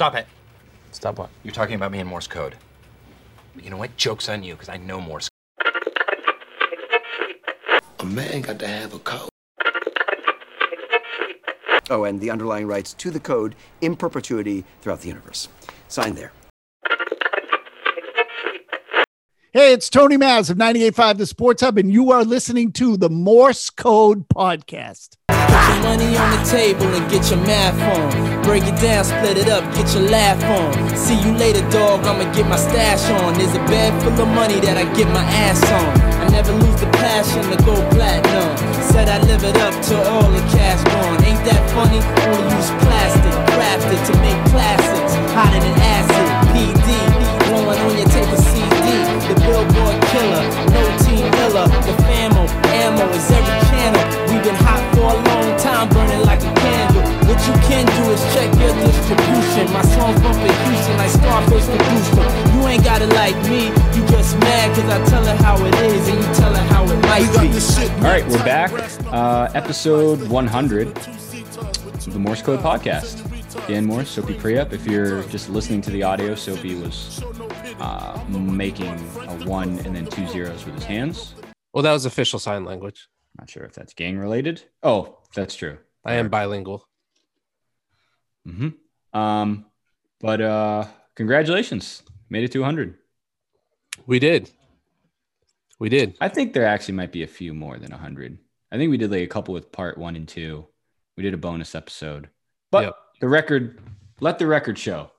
Stop it. Stop what? You're talking about me in Morse code. But you know what? Joke's on you, because I know Morse A man got to have a code. Oh, and the underlying rights to the code in perpetuity throughout the universe. Sign there. Hey, it's Tony Mazz of 98.5 The Sports Hub, and you are listening to the Morse Code Podcast. Put your money on the table and get your math on. Break it down, split it up, get your laugh on. See you later, dog. I'ma get my stash on. There's a bag full of money that I get my ass on. I never lose the passion to go platinum. Said I live it up till all the cash gone. Ain't that funny? Only use plastic, crafted to make classics. Hotter than acid, PD. Blowing on your tape of CD. The billboard killer, no team killer. The famo, ammo is every channel. We've been hot for a long time, burning like a candle. What you can do is check your distribution. My songs bumping Houston like Scarface produced them. You ain't got it like me, you just mad cause I tell her how it is and you tell her how it might be. All right, we're back. Uh, episode 100 of the Morse Code Podcast. Dan Morse, Sopee Priap. If you're just listening to the audio, Sopee was uh, making a one and then two zeros with his hands. Well, that was official sign language. Not sure if that's gang related. Oh, that's true. I am bilingual. Mm-hmm. Um, but uh, congratulations, made it to 100. We did. We did. I think there actually might be a few more than 100. I think we did like a couple with part one and two. We did a bonus episode, but Yep. the record, let the record show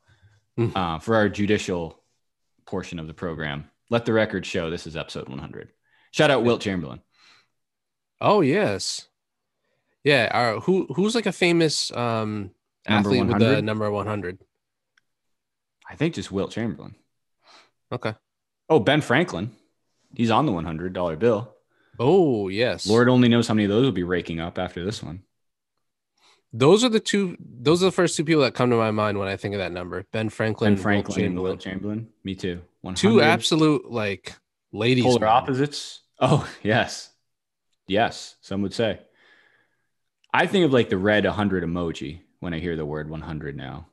Mm. uh, for our judicial portion of the program. Let the record show this is episode 100. Shout out Wilt Chamberlain. Oh yes. Yeah. Our, who who's like a famous um Number athlete with the number 100? I think just Wilt Chamberlain. Okay. Oh, Ben Franklin. He's on the $100 bill. Oh yes. Lord only knows how many of those will be raking up after this one. Those are the two. Those are the first two people that come to my mind when I think of that number. Ben Franklin. Ben Franklin and Chamberlain. Wilt Chamberlain. Me too. 100. Two absolute like ladies. polar man. opposites. Oh, yes. Yes, some would say. I think of like the red 100 emoji when I hear the word 100 now.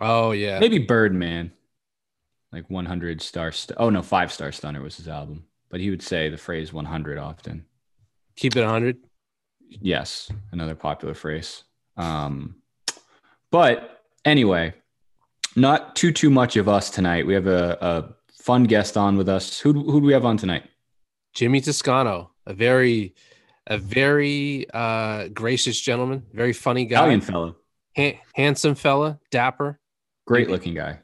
Oh yeah. Maybe Birdman, like 100 star. St- oh, no, five star stunner was his album, but he would say the phrase 100 often. Keep it 100. Yes, another popular phrase. Um, but anyway, not too too much of us tonight. We have a, a fun guest on with us. Who who do we have on tonight? Jimmy Toscano, a very, a very uh, gracious gentleman, very funny guy, Italian fellow, Ha- handsome fella, dapper. great looking guy.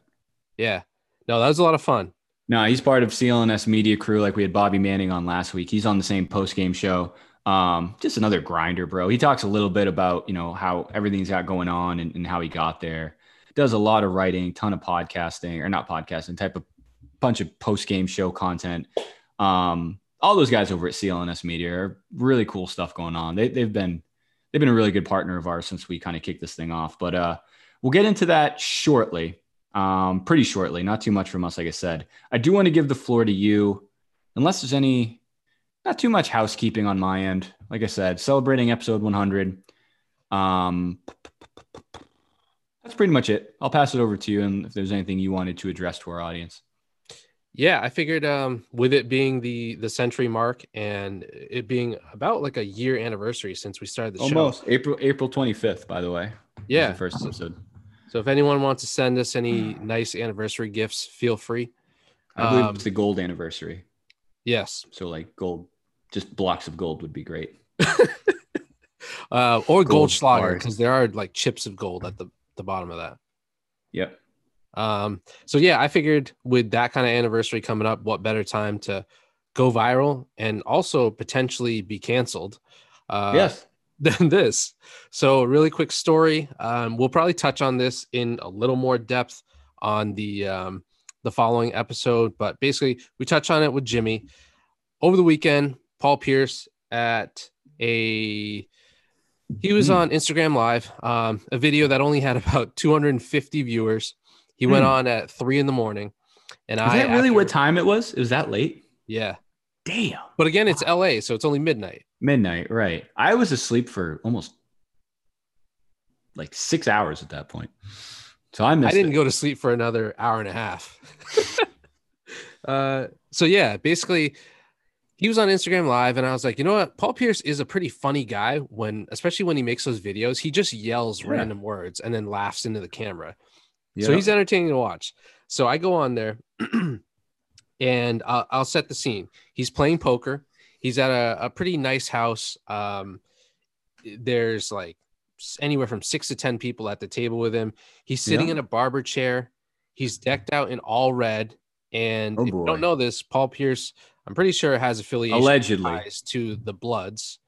Yeah, no, that was a lot of fun. No, he's part of CLNS media crew. Like we had Bobby Manning on last week. He's on the same post game show. Um, just another grinder, bro. He talks a little bit about you know how everything's got going on and, and how he got there. Does a lot of writing, ton of podcasting or not podcasting, type of bunch of post game show content. Um, all those guys over at CLNS Media are really cool stuff going on. They, they've been they've been a really good partner of ours since we kind of kicked this thing off. But uh, we'll get into that shortly, um, pretty shortly. Not too much from us, like I said. I do want to give the floor to you, unless there's any, not too much housekeeping on my end. Like I said, celebrating episode 100. Um, that's pretty much it. I'll pass it over to you, and if there's anything you wanted to address to our audience. Yeah, I figured um, with it being the the century mark and it being about like a year anniversary since we started the Almost show. Almost April April 25th, by the way. Yeah. the first episode. So if anyone wants to send us any nice anniversary gifts, feel free. I believe Um, it's the gold anniversary. Yes. So like gold, just blocks of gold would be great. Uh, or Gold bars. because there are like chips of gold at the, the bottom of that. Yep. Um, so yeah, I figured with that kind of anniversary coming up, what better time to go viral and also potentially be canceled uh, yes. than this. So, really quick story. Um, we'll probably touch on this in a little more depth on the um, the following episode, but basically, we touch on it with Jimmy over the weekend. Paul Pierce at a he was Hmm. on Instagram Live, um, a video that only had about 250 viewers. He went Hmm. on at three in the morning, and Is I that really after- what time it was? It was that late? Yeah, Damn. but again, it's LA, so it's only midnight. Midnight, right. I was asleep for almost like six hours at that point. So I missed I didn't it. go to sleep for another hour and a half. uh, so yeah, basically, he was on Instagram Live, and I was like, you know what? Paul Pierce is a pretty funny guy when, especially when he makes those videos. He just yells Yeah. random words and then laughs into the camera. Yeah. So he's entertaining to watch. So I go on there, and I'll, I'll set the scene. He's playing poker. He's at a, a pretty nice house. Um, there's like anywhere from six to ten people at the table with him. He's sitting Yeah. in a barber chair. He's decked out in all red. And Oh, if you don't know this, Paul Pierce, I'm pretty sure has affiliation Allegedly. to the Bloods,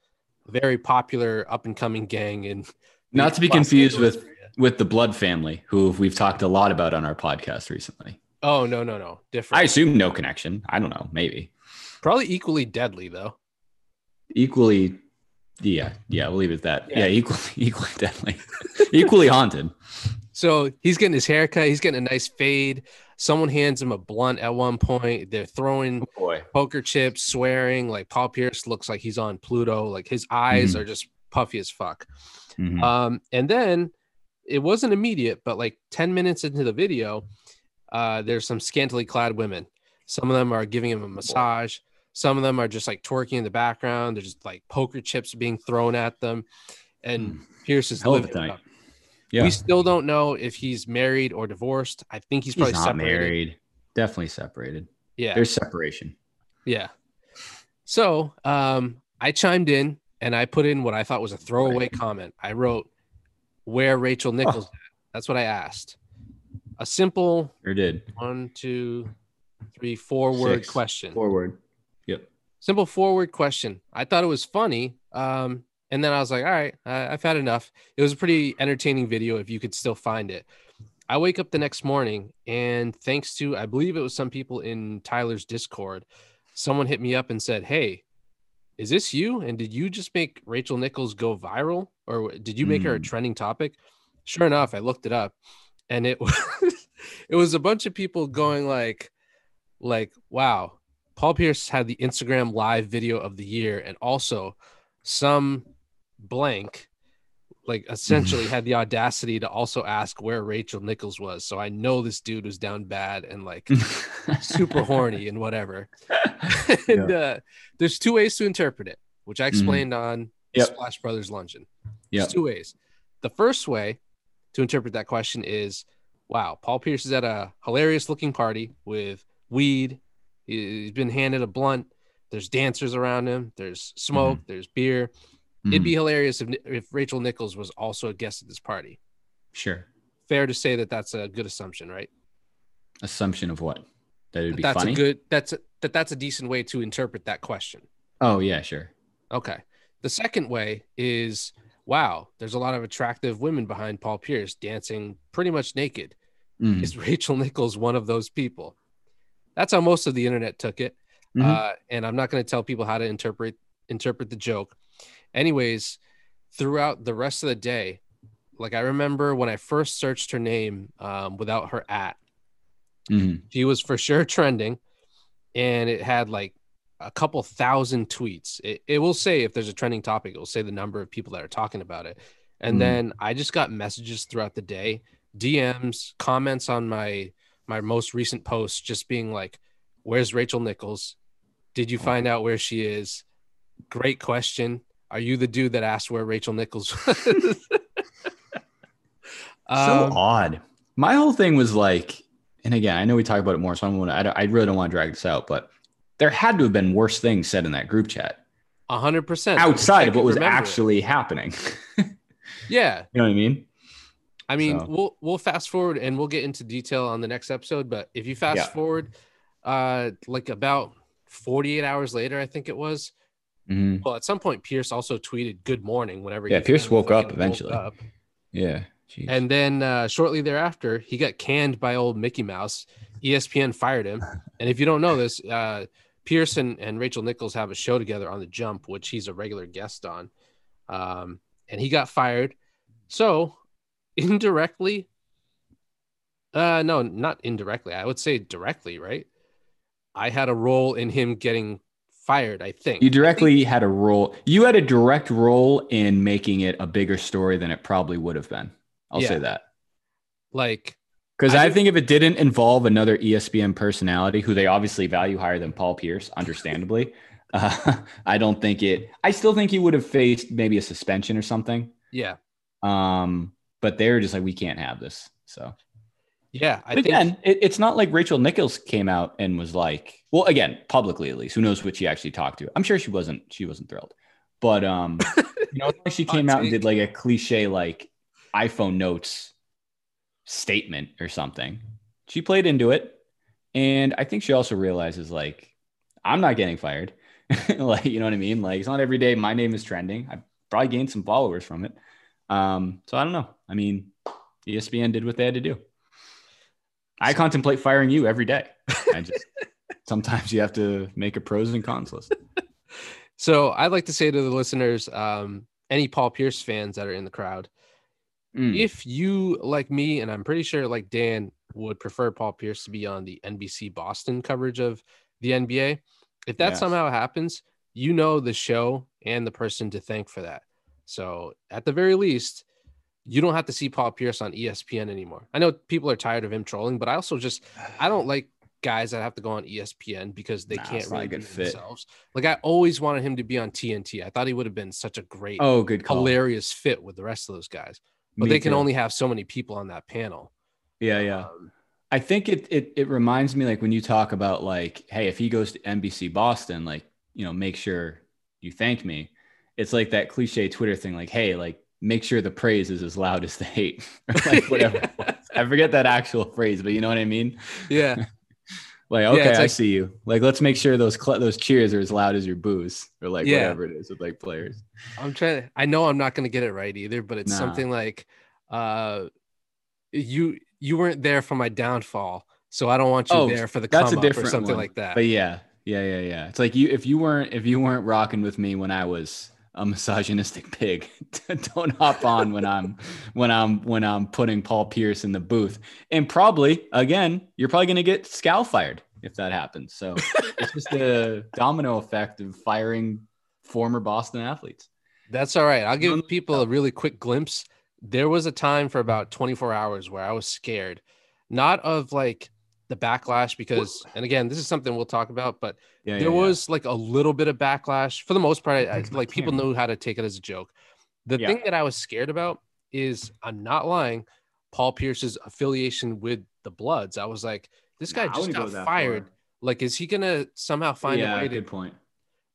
a very popular up and coming gang in Not to be confused with. With the Blood family, who we've talked a lot about on our podcast recently. Oh no no no different. I assume no connection. I don't know. Maybe Probably equally deadly though. equally. Yeah, yeah. We'll leave it at that. Yeah. Yeah, equally, equally deadly, equally haunted. So he's getting his haircut. He's getting a nice fade. Someone hands him a blunt at one point. They're throwing Boy, poker chips, swearing. Like Paul Pierce looks like he's on Pluto. Like his eyes Mhm. are just puffy as fuck. Mhm. Um, and then it wasn't immediate, but like 10 minutes into the video, uh, there's some scantily clad women. Some of them are giving him a massage. Some of them are just like twerking in the background. There's just like poker chips being thrown at them. And Pierce is. Hell living it up. yeah. We still don't know if he's married or divorced. I think he's He's probably not separated. married. Definitely separated. Yeah. There's separation. Yeah. So um, I chimed in and I put in what I thought was a throwaway comment. I wrote, Where Rachel Nichols at? That's what I asked. A simple Or did one, two, three, four word Six. question. forward. Yep. Simple forward question. I thought it was funny. Um, and then I was like, all right, I, I've had enough. It was a pretty entertaining video if you could still find it. I wake up the next morning and thanks to, I believe it was some people in Tyler's Discord, someone hit me up and said, Hey, is this you? And did you just make Rachel Nichols go viral or did you make her a Hmm. trending topic? Sure enough, I looked it up and it was, it was a bunch of people going like, like, wow, Paul Pierce had the Instagram live video of the year, and also some blank, like mm-hmm. essentially had the audacity to also ask where Rachel Nichols was. So I know this dude was down bad and like super horny and whatever. and uh, there's two ways to interpret it, which I mm-hmm. explained on Yep. Splash Brothers Luncheon. Yep. There's two ways. The first way to interpret that question is wow, Paul Pierce is at a hilarious looking party with weed. He- He's been handed a blunt. There's dancers around him. There's smoke. Mm-hmm. There's beer. It'd Mhm. be hilarious if, if Rachel Nichols was also a guest at this party. Sure. Fair to say that that's a good assumption, right? Assumption of what? That it'd be that's funny. a good. That's a, that. That's a decent way to interpret that question. oh yeah, sure. Okay. The second way is wow, there's a lot of attractive women behind Paul Pierce dancing pretty much naked. Mhm. Is Rachel Nichols one of those people? That's how most of the internet took it. Mhm. Uh, and I'm not going to tell people how to interpret interpret the joke. Anyways, throughout the rest of the day, like I remember when I first searched her name um, without her at, Mhm. she was for sure trending and it had like a couple thousand tweets. It, it will say if there's a trending topic it will say the number of people that are talking about it. And Mm. then i just got messages throughout the day dms comments on my my most recent post just being like where's rachel nichols? Did you find out where she is? Great question are you the dude that asked where rachel nichols was so Um, odd. My whole thing was like, and again, I know we talk about it more, so I, don't wanna, I, don't- I really don't want to drag this out, but there had to have been worse things said in that group chat A hundred percent outside of what was remember it. actually happening. Yeah. You know what I mean? I mean, So- we'll we'll fast forward and we'll get into detail on the next episode. But if you fast Yeah. forward, uh, like about 48 hours later, I think it was. Mhm. Well, at some point, Pierce also tweeted "Good morning" whenever. Yeah, he Pierce woke up eventually. up. Yeah. Jeez. And then uh, shortly thereafter, he got canned by old Mickey Mouse. ESPN fired him. And if you don't know this, uh, Pierce and, and Rachel Nichols have a show together on the Jump, which he's a regular guest on. Um, and he got fired. So indirectly, uh, no, not indirectly. I would say directly, right? I had a role in him getting fired. I think you directly had a role. You had a direct role in making it a bigger story than it probably would have been. I'll Yeah. say that. like Because I, think if it didn't involve another ESPN personality, who they obviously value higher than Paul Pierce, understandably, uh, I don't think it. I still think he would have faced maybe a suspension or something. Yeah. Um, but they're just like, we can't have this. So, Yeah. I but think again, it, it's not like Rachel Nichols came out and was like, well, again, publicly at least, who knows what she actually talked to? I'm sure she wasn't. She wasn't thrilled, but um, you know, like she came out and did like a cliche like iPhone notes statement or something. She played into it, and I think she also realizes like, I'm not getting fired. like, you know what I mean? Like, it's not every day my name is trending. I probably gained some followers from it. Um, so I don't know. I mean, ESPN did what they had to do. I contemplate firing you every day. I just sometimes you have to make a pros and cons list. so. I'd like to say to the listeners, um, any Paul Pierce fans that are in the crowd, Mm. if you like me, and I'm pretty sure like Dan would prefer Paul Pierce to be on the NBC Boston coverage of the NBA, if that Yes. somehow happens, you know the show and the person to thank for that. So at the very least, you don't have to see Paul Pierce on ESPN anymore. I know people are tired of him trolling, but I also just I don't like guys that have to go on ESPN because they Nah, can't it's not a really be fit. themselves. Like I always wanted him to be on TNT. I thought he would have been such a great, Oh, good call. hilarious fit with the rest of those guys. But Me they can too. only have so many people on that panel. Yeah, yeah. Um, I think it, it it reminds me like when you talk about like, hey, if he goes to NBC Boston, like, you know, make sure you thank me. It's like that cliche Twitter thing, like, hey, like make sure the praise is as loud as the hate. like whatever. I forget that actual phrase, but you know what I mean? yeah. Like, okay, it's I see you. Like, let's make sure those cl- those cheers are as loud as your boos, or like Yeah. whatever it is with like players. I'm trying to, I know I'm not going to get it right either, but it's Nah. something like, uh, you, you weren't there for my downfall. So I don't want you Oh, there for the That's come a up or something one. like that. But yeah, yeah, yeah, yeah. It's like you if you weren't if you weren't rocking with me when I was a misogynistic pig, don't hop on when I'm when I'm when I'm putting Paul Pierce in the booth. And probably again, you're probably gonna get scowl fired if that happens. So it's just a domino effect of firing former Boston athletes. That's all right. I'll give people a really quick glimpse. There was a time for about 24 hours where I was scared, not of like the backlash, because, and again, this is something we'll talk about, but Yeah, there was like a little bit of backlash. For the most part, I, I- mm-hmm. like people Camera. knew how to take it as a joke. The Yeah. thing that I was scared about is I'm not lying. Paul Pierce's affiliation with the Bloods. I was like, this guy Nah, just go got fired. far. Like, is he gonna somehow find yeah, a way good to? point.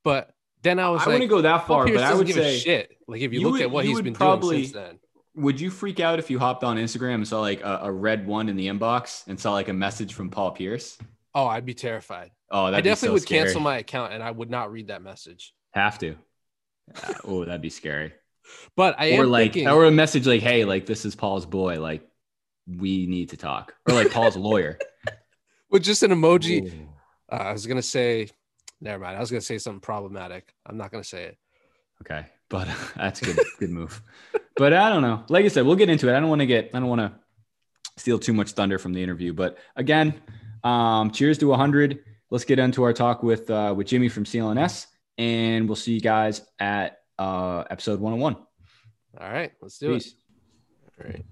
But then I was I like, wouldn't go that far, but I would give say a shit. Like if you, you look would- at what he's been probably- doing since then. Would you freak out if you hopped on Instagram and saw like a, a red one in the inbox and saw like a message from Paul Pierce? Oh, I'd be terrified. Oh, I definitely would cancel my account and I would not read that message. Have to. Uh, oh, that'd be scary. But I or am like, thinking, or a message like, "Hey, like this is Paul's boy. Like, we need to talk." Or like Paul's lawyer. with just an emoji. Uh, I was gonna say, never mind. I was gonna say something problematic. I'm not gonna say it. Okay, but that's a good. good move. But I don't know. Like I said, we'll get into it. I don't want to get. I don't want to steal too much thunder from the interview. But again, um, cheers to 100. Let's get into our talk with uh, with Jimmy from CLNS, and we'll see you guys at uh, episode 101. All right, let's do Peace. it. All right.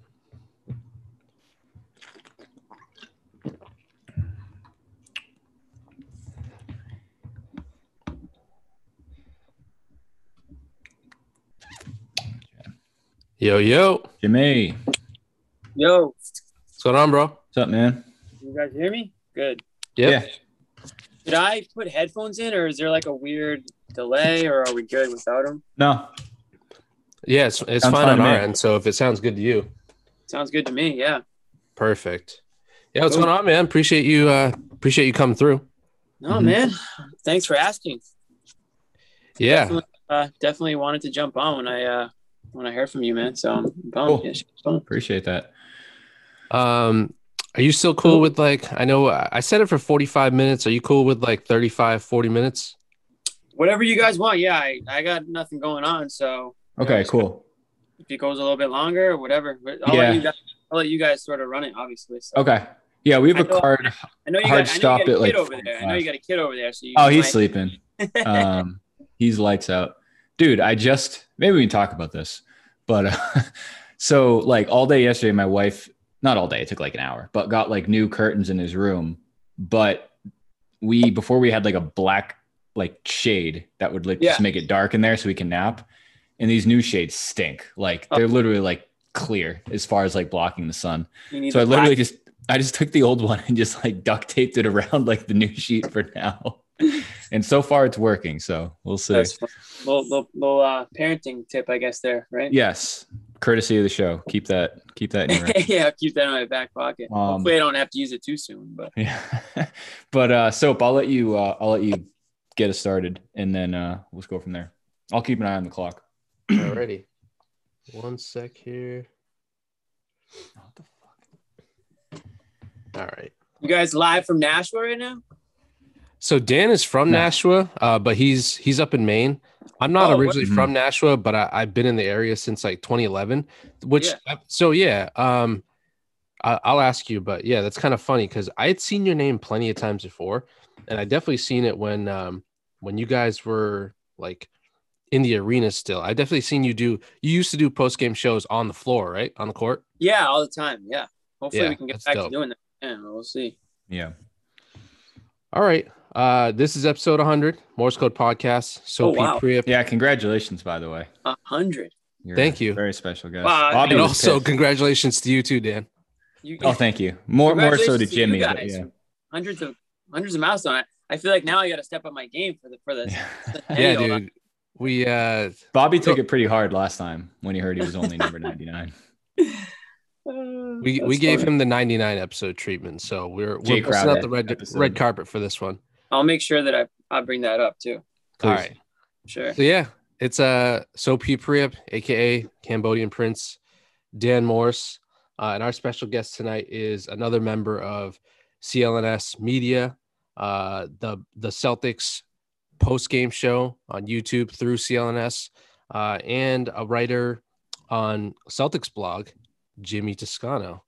Yo, yo. Jimmy, Yo, What's going on, bro? what's up, man? you guys hear me? Good. Yep. Yeah. Did I put headphones in, or is there like a weird delay, or are we good without them? No, Yeah, it's, it's fine fine on our end. So if it sounds good to you, Sounds good to me. Yeah. perfect. Yeah, what's Cool. going on, man? Appreciate you. Uh, appreciate you coming through. No, Mhm. man. Thanks for asking. Yeah. Definitely, uh, definitely wanted to jump on when I uh, when I heard from you, man. So I'm pumped. Cool. Yeah, shit's fun. appreciate that. Um, are you still cool with like? I know I said it for forty-five minutes. Are you cool with like 35, 40 minutes? Whatever you guys want. Yeah, I, I got nothing going on, so Okay, cool. if it goes a little bit longer, or whatever. I'll Yeah. let you guys. I'll let you guys sort of run it, obviously. So. Okay. Yeah, we have I a know- card. I know you Hard got, I know you got a at, like, kid over there. I know you got a kid over there. So you Oh, he's might- sleeping. Um, he's lights out. Dude, I just maybe we can talk about this. But uh, so like all day yesterday, my wife not all day. It took like an hour, but got like new curtains in his room. But we before we had like a black like shade that would like Yeah. just make it dark in there so we can nap. And these new shades stink. Like they're literally like clear as far as like blocking the sun. So I literally black- just I just took the old one and just like duct taped it around like the new sheet for now. and so far it's working. So we'll see. That's fun. little, little, little uh, parenting tip, I guess. There, right? Yes. Courtesy of the show. Keep that keep that in your yeah, keep that in my back pocket. Um, Hopefully, I don't have to use it too soon. But Yeah. but uh soap, I'll let you uh I'll let you get us started and then uh let's go from there. I'll keep an eye on the clock. Alrighty. One sec here. What the fuck? All right. you guys live from Nashville right now? So Dan is from No. Nashua, uh, but he's he's up in Maine. I'm not Oh, originally what- from Nashua, but I, I've been in the area since like 2011. Which Yeah. so yeah, um, I, I'll ask you, but yeah, that's kind of funny because I had seen your name plenty of times before, and I definitely seen it when um when you guys were like in the arena still. I definitely seen you do. You used to do post game shows on the floor, right, on the court. Yeah, all the time. Yeah. Hopefully, Yeah, we can get back dope. to doing that. Yeah, we'll see. Yeah. All right. Uh, this is episode 100, Morse Code Podcast. So Oh, wow. Priap. Yeah, congratulations by the way. Hundred. You're Thank a you. Very special guest. Wow, Bobby And also, pissed. congratulations to you too, Dan. You, Oh, thank you. More more so to Congratulations to you Jimmy. but yeah. hundreds of hundreds of miles on it. I feel like now I got to step up my game for the for this. Yeah. Yeah, dude. We uh Bobby took it pretty hard last time when he heard he was only number 99. we we gave him the 99 episode treatment, so we're Jay we're busting out the red episode. red carpet for this one. I'll make sure that I I'll bring that up too. Please. All right. Sure. So yeah, it's uh Sopee Priap, aka Cambodian Prince, Dan Morse, uh, and our special guest tonight is another member of CLNS Media, uh, the the Celtics post game show on YouTube through CLNS, uh, and a writer on Celtics blog, Jimmy Toscano.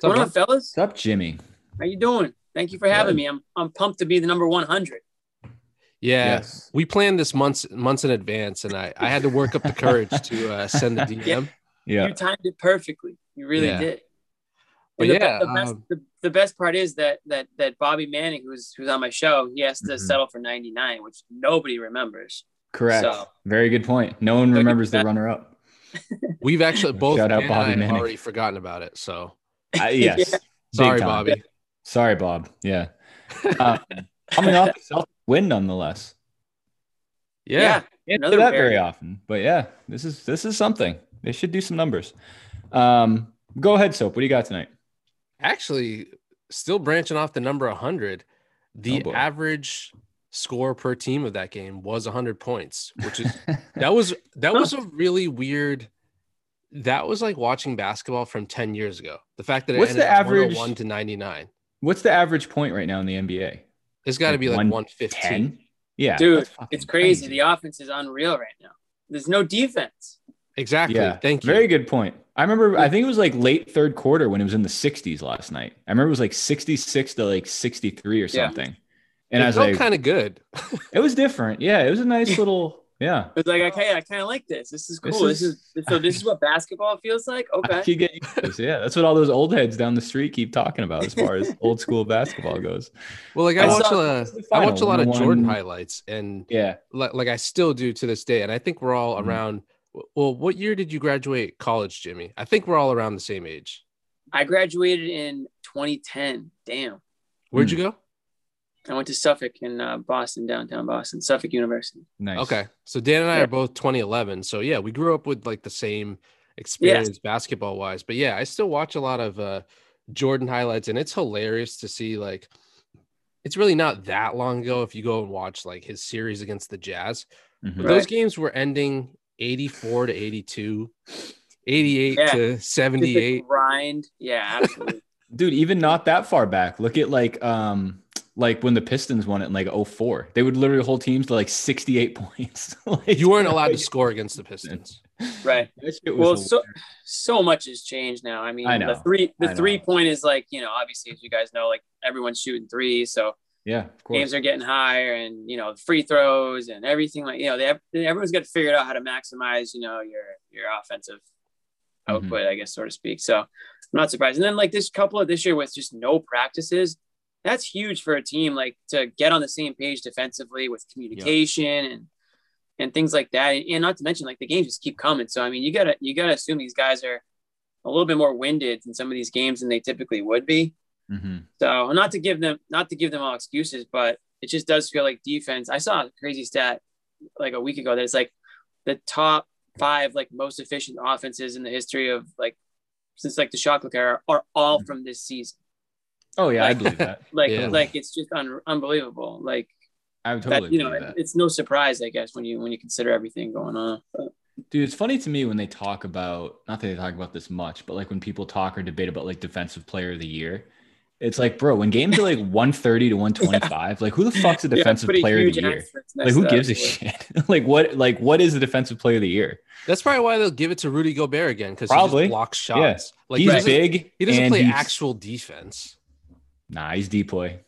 What's going on, fellas? What's up, Jimmy? How you doing? Thank you for having me. I'm I'm pumped to be the number 100. Yeah, Yes. we planned this months months in advance, and I I had to work up the courage to uh, send the DM. Yeah. You timed it perfectly. You really Yeah. did. But the, yeah, the best um, the, the best part is that that that Bobby Manning, who's who's on my show, he has to Mhm. settle for 99, which nobody remembers. Correct. So- Very good point. No one remembers the runner up. We've actually both Shout out Dan and Bobby I have Manning. already forgotten about it. So Uh, yes. Yeah. Sorry, time. Bobby. Sorry, Bob. Yeah. Uh, coming off the Celtics win nonetheless. Yeah. Can't do that very- very often, but yeah, this is this is something. They should do some numbers. Um, go ahead, soap. What do you got tonight? Actually, still branching off the number 100, the Oh, average score per team of that game was 100 points, which is that was that was a really weird. That was like watching basketball from 10 years ago. The fact that it What's the average- 101 to 99. What's the average point right now in the NBA? It's got to Like be like 110? 115. Yeah, Dude, it's crazy. The offense is unreal right now. There's no defense. Exactly. Yeah, Thank you. Very good point. I remember. I think it was like late third quarter when it was in the 60s last night. I remember it was like 66 to like 63 or Yeah. something. And it I was felt like, kind of good. it was different. Yeah, it was a nice little. Yeah, It's like okay, I kind of like this. This is cool. This is- is, so. This is what basketball feels like. Okay. could get used this. Yeah, that's what all those old heads down the street keep talking about as far as old school basketball goes. Well, like I, I watch saw- a, the I watch a lot of 101. Jordan highlights, and Yeah, like, like I still do to this day. And I think we're all Mhm. around. Well, what year did you graduate college, Jimmy? I think we're all around the same age. I graduated in 2010. Damn. Where'd Hmm. you go? I went to Suffolk in uh, Boston, downtown Boston, Suffolk University. nice. Okay, so Dan and I Yeah. are both 2011. So yeah, we grew up with like the same experience basketball wise. But yeah, I still watch a lot of uh, Jordan highlights, and it's hilarious to see like. It's really not that long ago if you go and watch like his series against the Jazz. Mhm. But Right. those games were ending 84 to 82, 88 Yeah. to 78. grind. Yeah, absolutely. dude. Even not that far back. Look at like um like when the Pistons won it in like 04. They would literally hold teams to like 68 points. Like, You weren't allowed to score against the Pistons. right. That shit was Well, so so much has changed now. I mean, I know. the three I the know. three point is like you know obviously as you guys know like everyone's shooting threes, so yeah, of course. games are getting higher and you know free throws and everything like you know they have, everyone's got to figure out how to maximize you know your your offensive Mhm. output I guess so to speak. So I'm not surprised. And then like this couple of this year with just no practices, that's huge for a team like to get on the same page defensively with communication and and things like that. And not to mention like the games just keep coming. So I mean, you gotta you gotta assume these guys are a little bit more winded in some of these games than they typically would be. Mm-hmm. So not to give them not to give them all excuses, but it just does feel like defense. I saw a crazy stat like a week ago that it's like the top five like most efficient offenses in the history of like since like the shot clock era are all from this season. Oh yeah, I believe that. Like Yeah. like it's just un- unbelievable. Like I would totally that, you know, that. it's no surprise, I guess, when you when you consider everything going on. But Dude, it's funny to me when they talk about not that they talk about this much, but like when people talk or debate about like defensive player of the year, it's like, bro, when games are like 130 to 125, like who the fuck's a defensive pretty player of the year? Like who gives a shit? like what like what is the defensive player of the year? That's probably why they'll give it to Rudy Gobert again because he just blocks Yeah. shots. Like he's he doesn't, big. he doesn't play he's- actual defense. Nah, he's deploy.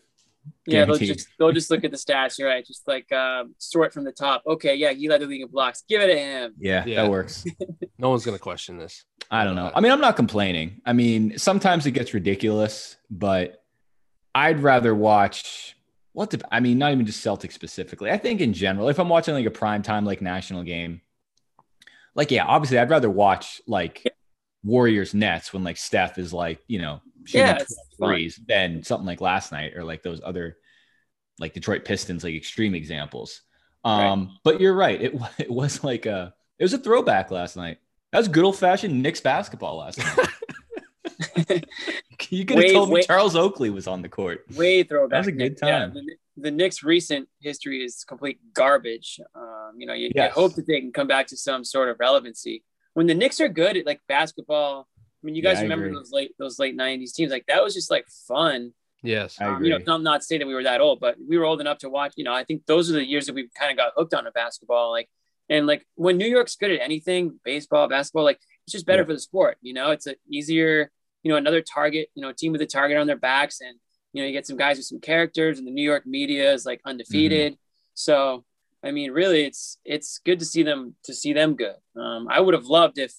Yeah, they'll just they'll just look at the stats. You're right. Just like um, sort from the top. Okay, yeah, he led the league in blocks. Give it to him. Yeah, Yeah. that works. No one's gonna question this. I don't know. I mean, I'm not complaining. I mean, sometimes it gets ridiculous, but I'd rather watch what the, I mean, not even just Celtics specifically. I think in general, if I'm watching like a prime time like national game, like yeah, obviously I'd rather watch like Warriors Nets when like Steph is like, you know, shooting Yeah, threes than something like last night or like those other like Detroit Pistons like extreme examples. Um, but you're right. It it was like a it was a throwback last night. That was good old fashioned Knicks basketball last night. you could have told me. Charles Oakley was on the court. Way throwback. That was a good Knicks. Yeah, time. the, the Knicks' recent history is complete garbage. Um, you know, you, you hope that they can come back to some sort of relevancy. When the Knicks are good at like basketball, mean, you guys I remember those late those late '90s teams? Like that was just like fun. Yes. I Um, you know, agree. I'm not saying that we were that old, but we were old enough to watch. You know, I think those are the years that we kind of got hooked on to basketball. Like, and like when New York's good at anything, baseball, basketball, like it's just better Yeah. for the sport. You know, it's a easier, you know, another target. You know, team with a target on their backs, and you know, you get some guys with some characters, and the New York media is like undefeated. So, I mean, really, it's it's good to see them to see them good. Um, I would have loved if,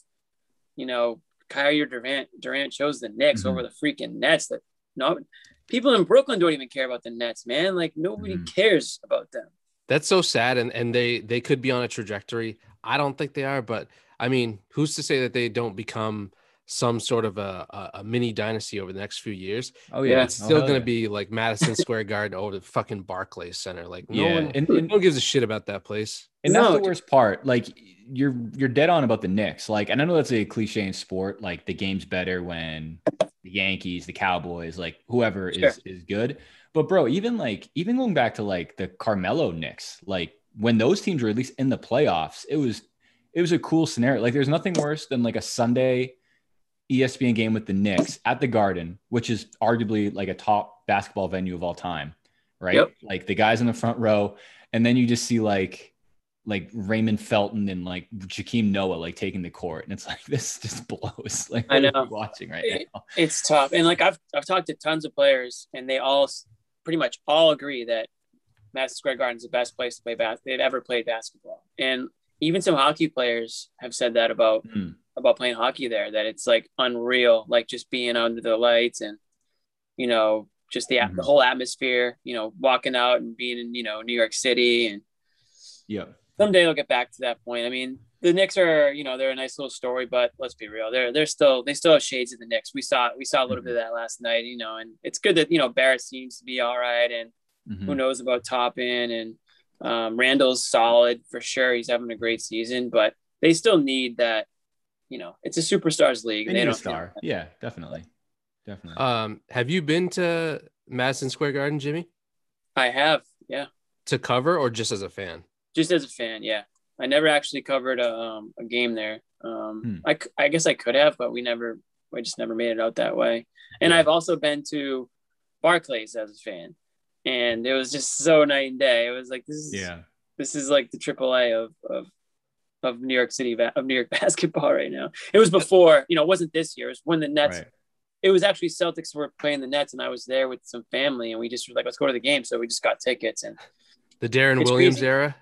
you know, Kyrie Durant Durant chose the Knicks Mhm. over the freaking Nets. That no people in Brooklyn don't even care about the Nets, man. Like nobody Mhm. cares about them. That's so sad, and and they they could be on a trajectory. I don't think they are, but I mean, who's to say that they don't become some sort of a, a, a mini dynasty over the next few years? Oh yeah. It's Oh, still hell going to yeah. be like Madison Square Garden over the fucking Barclays Center. Like no Yeah, one, and- no one gives a shit about that place. And that's No, the worst part. Like you're you're dead on about the Knicks. Like, and I know that's a cliche in sport. Like the game's better when the Yankees, the Cowboys, like whoever Sure. is is good. But bro, even like even going back to like the Carmelo Knicks, like when those teams were at least in the playoffs, it was it was a cool scenario. Like there's nothing worse than like a Sunday ESPN game with the Knicks at the Garden, which is arguably like a top basketball venue of all time, right? Yep. Like the guys in the front row, and then you just see like like Raymond Felton and like Joakim Noah like taking the court, and it's like this just blows. Like I know. watching right It- now. It's tough. And like I've I've talked to tons of players, and they all pretty much all agree that Madison Square Garden is the best place to play basketball they've ever played basketball. And even some hockey players have said that about Mm. About playing hockey there. That it's like unreal, like just being under the lights and you know just the at the whole atmosphere. You know, walking out and being in you know New York City and Yeah, someday they'll get back to that point. I mean, the Knicks are, you know, they're a nice little story, but let's be real, they're they're still they still have shades of the Knicks. We saw we saw a little bit of that last night, you know, and it's good that you know Barrett seems to be all right, and Mhm. who knows about Toppin and um, Randle's solid for sure. He's having a great season, but they still need that. You know, it's a superstars league. They They need a don't star. Yeah, definitely, definitely. Um, have you been to Madison Square Garden, Jimmy, I have, yeah, to cover or just as a fan? just as a fan, yeah. I never actually covered a, um, a game there. Um, Hmm. I, c- I guess I could have, but we never, we just never made it out that way. And I've also been to Barclays as a fan, and it was just so night and day. It was like this is yeah, this is like the AAA of of of New York City of New York basketball right now. It was before, you know, it wasn't this year. It was when the Nets. right. It was actually Celtics were playing the Nets, and I was there with some family, and we just were like, let's go to the game. So we just got tickets, and The Deron Williams crazy. era.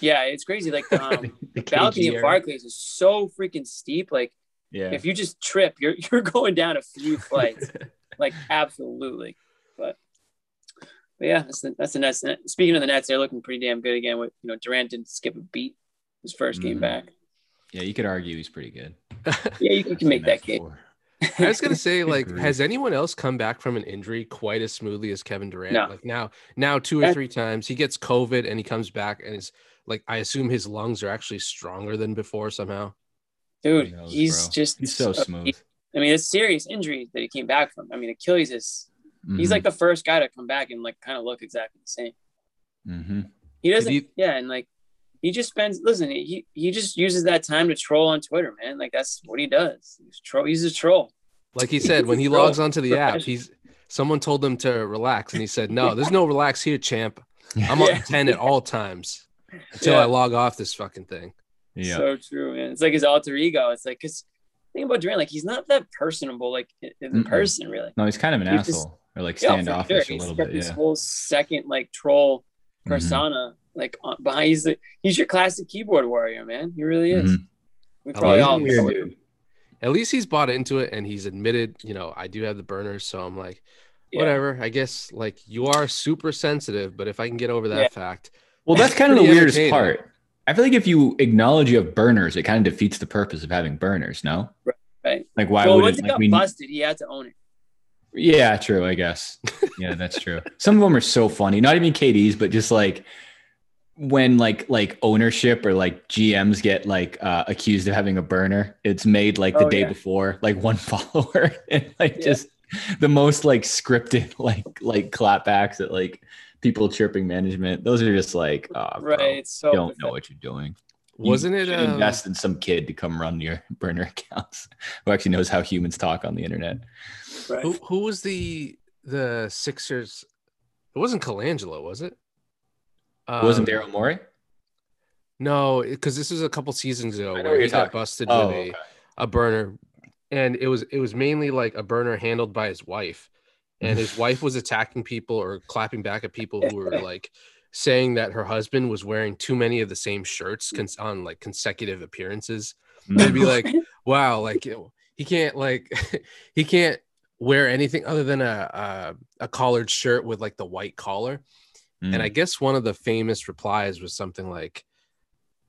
yeah, it's crazy. Like um, The balcony KG of. Barclays is so freaking steep. Like Yeah. if you just trip, you're you're going down a few flights. like absolutely. But but yeah, that's the that's the Nets. Speaking of the Nets, they're looking pretty damn good again. With you know, Durant didn't skip a beat his 1st game Mhm. back. yeah, you could argue he's pretty good. Yeah, you, you can make that case. I was gonna say, like, has anyone else come back from an injury quite as smoothly as Kevin Durant? No. Like now, now two or three times he gets COVID and he comes back and is like, I assume his lungs are actually stronger than before somehow. Dude, Who knows, he's bro? just he's so a- smooth. I mean, it's serious injury that he came back from. I mean, Achilles is he's Mhm. like the first guy to come back and like kind of look exactly the same. Mm-hmm. He doesn't, he- yeah, and like he just spends. Listen, he he just uses that time to troll on Twitter, man. Like that's what he does. He's troll. He's a troll. Like he said, when he Bro, logs onto the app, he's someone told him to relax, and he said, "No, there's no relax here, champ. I'm on Yeah. ten at all times until Yeah. I log off this fucking thing." Yeah. So true, man. It's like his alter ego. It's like because think about Durant, like he's not that personable, like in in Mm-mm. person, really. no, he's kind of an He just- asshole or like Yeah, for standoffish sure. a He's little got bit. this whole second like troll Mhm. persona, like on, behind. He's the, he's your classic keyboard warrior, man. He really is. Mhm. We probably he's all weird, dude. At least he's bought into it, and he's admitted, you know, I do have the burners, so I'm like, Yeah. whatever. I guess like you are super sensitive, but if I can get over that Yeah. fact, Well, that's kind of the weirdest part. I feel like if you acknowledge you have burners, it kind of defeats the purpose of having burners. No, Right. like why well, would once it? he Like, got we, busted, he had to own it. yeah, true. I guess. Yeah, that's true. Some of them are so funny. Not even KD's, but just like when like like ownership or like GMs get like uh, accused of having a burner. It's made like the Oh, day yeah. before, like one follower, and like Yeah. just the most like scripted like like clapbacks at like people chirping management. Those are just like, oh, bro, right. It's so don't know what you're doing. Wasn't it? should Um, invest in some kid to come run your burner accounts who actually knows how humans talk on the internet. Right. who who was the the Sixers? It wasn't Colangelo, was it? Wasn't Um, Daryl Morey? No, because this was a couple seasons ago where he got talking- busted Oh, with a, okay. a burner, and it was it was mainly like a burner handled by his wife, and his wife was attacking people or clapping back at people who were like saying that her husband was wearing too many of the same shirts cons- on like consecutive appearances. They'd be like, "Wow, like he can't like he can't wear anything other than a a, a collared shirt with like the white collar." Mm. And I guess one of the famous replies was something like,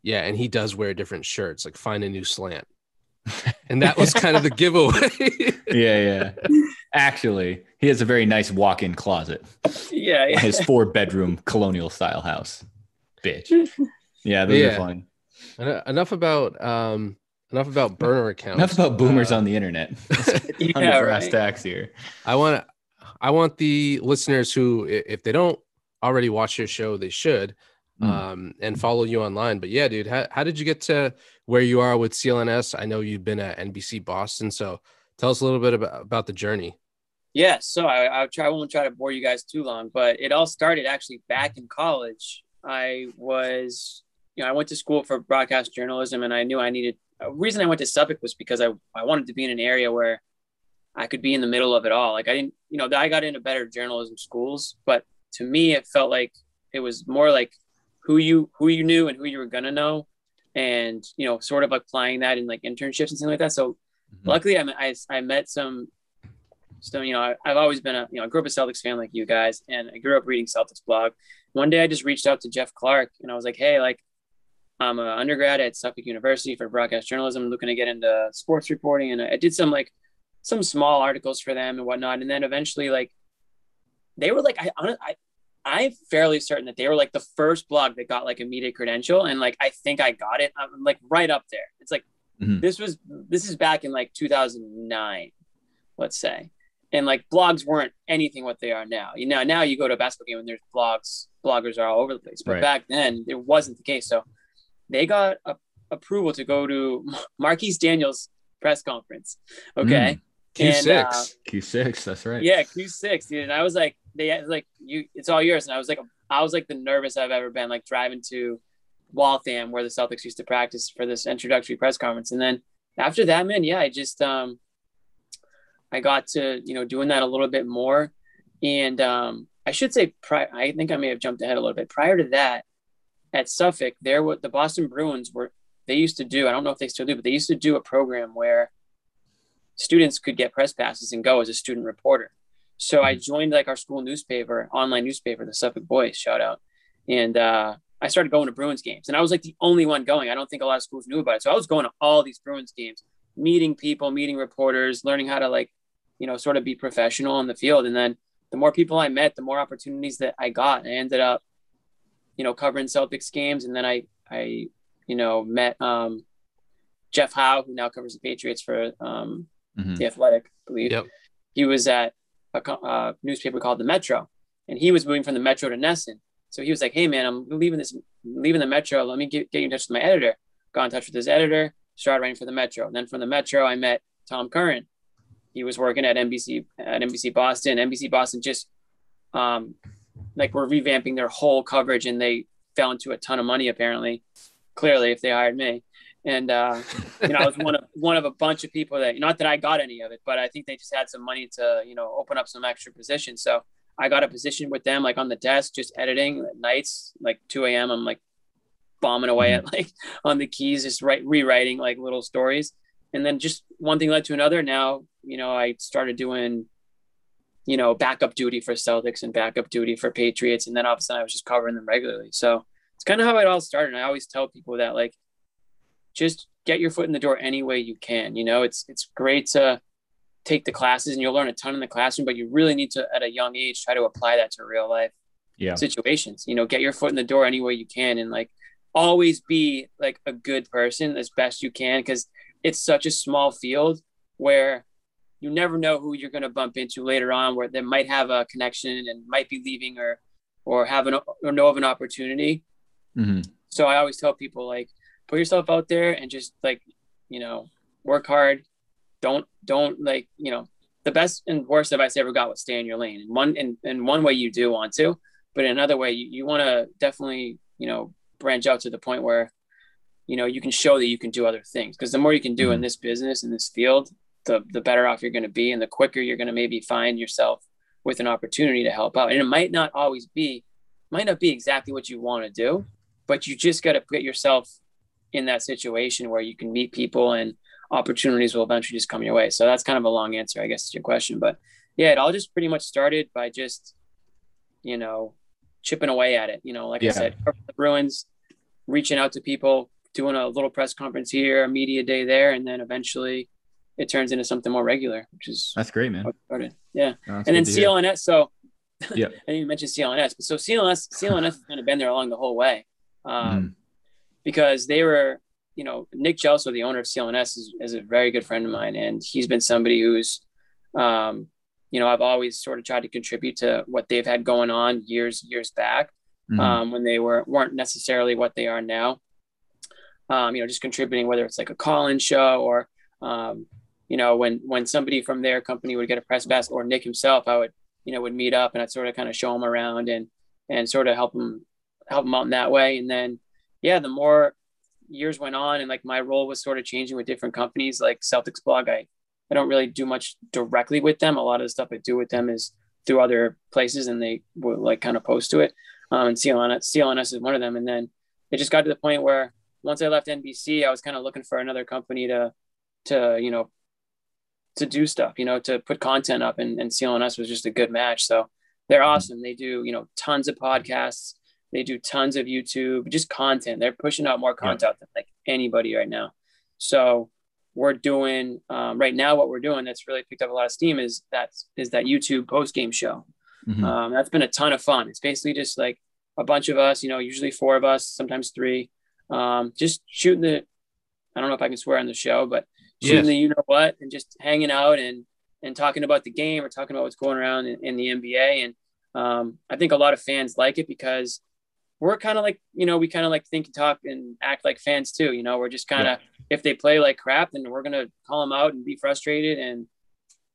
"Yeah, and he does wear different shirts. Like find a new slant." and that was kind of the giveaway. yeah, yeah. Actually, he has a very nice walk-in closet. Yeah, yeah. His four-bedroom colonial style house. Bitch. Yeah, those Yeah. are fun. En- enough about um enough about burner accounts. Enough about boomers Uh, on the internet. on the Yeah, brass right. tacks here. I want to I want the listeners who if they don't already watch your show, they should Mm. um and follow you online. But yeah, dude, how, how did you get to where you are with CLNS? I know you've been at NBC Boston, so tell us a little bit about, about the journey. Yeah, so I, I'll try. I won't try to bore you guys too long, but it all started actually back in college. I was, you know, I went to school for broadcast journalism, and I knew I needed. A reason I went to Suffolk was because I I wanted to be in an area where I could be in the middle of it all. Like I didn't, you know, I got into better journalism schools, but to me, it felt like it was more like who you who you knew and who you were gonna know, and you know, sort of applying that in like internships and things like that. So Mhm. luckily I, met- I, I met some so you know I, i've always been a you know i grew up a celtics fan like you guys and i grew up reading celtics blog one day i just reached out to jeff clark and i was like hey like i'm an undergrad at suffolk university for broadcast journalism looking to get into sports reporting and i did some like some small articles for them and whatnot and then eventually like they were like i i i'm fairly certain that they were like the first blog that got like a media credential and like i think i got it i'm like right up there it's like Mhm. this was this is back in like 2009 let's say and like blogs weren't anything what they are now you know now you go to a basketball game and there's blogs bloggers are all over the place but Right. back then it wasn't the case so they got a, approval to go to Marquis Daniels press conference okay Q6. And, uh, Q6, that's right. yeah, Q6, dude. And I was like, they like you, it's all yours. And I was like, I was like the nervous I've ever been, like driving to Waltham where the Celtics used to practice for this introductory press conference. And then after that, man, yeah, I just um I got to, you know, doing that a little bit more. And um I should say pri- I think I may have jumped ahead a little bit. Prior to that, at Suffolk, there were the Boston Bruins were they used to do, I don't know if they still do, but they used to do a program where students could get press passes and go as a student reporter. So I joined like our school newspaper, online newspaper, the Suffolk Boys, shout out. And uh, I started going to Bruins games. And I was like the only one going. I don't think a lot of schools knew about it. So I was going to all these Bruins games, meeting people, meeting reporters, learning how to like, you know, sort of be professional on the field. And then the more people I met, the more opportunities that I got. I ended up, you know, covering Celtics games. And then I, I, you know, met um, Jeff Howe, who now covers the Patriots for um, Mhm. the Athletic, I believe. Yep. He was at a uh, newspaper called the Metro, and he was moving from the Metro to NESN. So he was like, "Hey, man, I'm leaving this, leaving the Metro. Let me get, get in touch with my editor." Got in touch with his editor, started writing for the Metro. And then from the Metro, I met Tom Curran. He was working at NBC at NBC Boston. NBC Boston just um, like were revamping their whole coverage, and they fell into a ton of money apparently. Clearly, if they hired me, and uh, you know, I was one of one of a bunch of people that not that I got any of it, but I think they just had some money to you know open up some extra positions. So I got a position with them, like on the desk, just editing at nights, like 2 a.m. I'm like bombing away at like on the keys, just write rewriting like little stories, and then just one thing led to another. Now you know I started doing you know backup duty for Celtics and backup duty for Patriots, and then all of a sudden I was just covering them regularly. So it's kind of how it all started. And I always tell people that like just get your foot in the door any way you can. You know, it's it's great to take the classes and you'll learn a ton in the classroom, but you really need to at a young age try to apply that to real life Yeah. situations. You know, get your foot in the door any way you can and like always be like a good person as best you can because it's such a small field where you never know who you're going to bump into later on where they might have a connection and might be leaving or or have an or know of an opportunity Mhm. so I always tell people like put yourself out there and just like, you know, work hard. Don't don't like, you know, the best and worst advice I ever got was stay in your lane. And one in, in one way you do want to, but in another way you, you want to definitely, you know, branch out to the point where, you know, you can show that you can do other things. Because the more you can do in mm-hmm. this business, in this field, the the better off you're going to be and the quicker you're going to maybe find yourself with an opportunity to help out. And it might not always be, might not be exactly what you want to do, but you just got to put yourself in that situation where you can meet people and opportunities will eventually just come your way. So that's kind of a long answer, I guess, to your question. But yeah, it all just pretty much started by just, you know, chipping away at it. You know, like Yeah. I said, the Bruins, reaching out to people, doing a little press conference here, a media day there, and then eventually it turns into something more regular, which is That's great, man. started. Yeah. No, and then hear. CLNS. So Yeah. I didn't even mention CLNS, but so CLNS, CLNS has kind of been there along the whole way. Um, because they were, you know, Nick Gelso, the owner of CLNS, is, is a very good friend of mine, and he's been somebody who's, um, you know, I've always sort of tried to contribute to what they've had going on years, years back, Mhm. um, when they were weren't necessarily what they are now. Um, you know, just contributing whether it's like a call-in show or, um, you know, when when somebody from their company would get a press pass or Nick himself, I would, you know, would meet up and I'd sort of kind of show him around and and sort of help him help him out in that way. And then, yeah, the more years went on and like my role was sort of changing with different companies like Celtics blog, I I don't really do much directly with them. A lot of the stuff I do with them is through other places and they will like kind of post to it. Um, and CLNS, CLNS is one of them. And then it just got to the point where once I left NBC, I was kind of looking for another company to, to, you know, to do stuff, you know, to put content up and, and CLNS was just a good match. So they're awesome. They do, you know, tons of podcasts. They do tons of YouTube, just content. They're pushing out more content than like anybody right now. So we're doing um, right now. What we're doing that's really picked up a lot of steam is that is that YouTube post game show. Mhm. Um, that's been a ton of fun. It's basically just like a bunch of us, you know, usually four of us, sometimes three, um, just shooting the. I don't know if I can swear on the show, but shooting Yes. the you know what and just hanging out and and talking about the game or talking about what's going around in, in the NBA. And um, I think a lot of fans like it because we're kind of like you know we kind of like think and talk and act like fans too. You know, we're just kind of if they play like crap, then we're gonna call them out and be frustrated and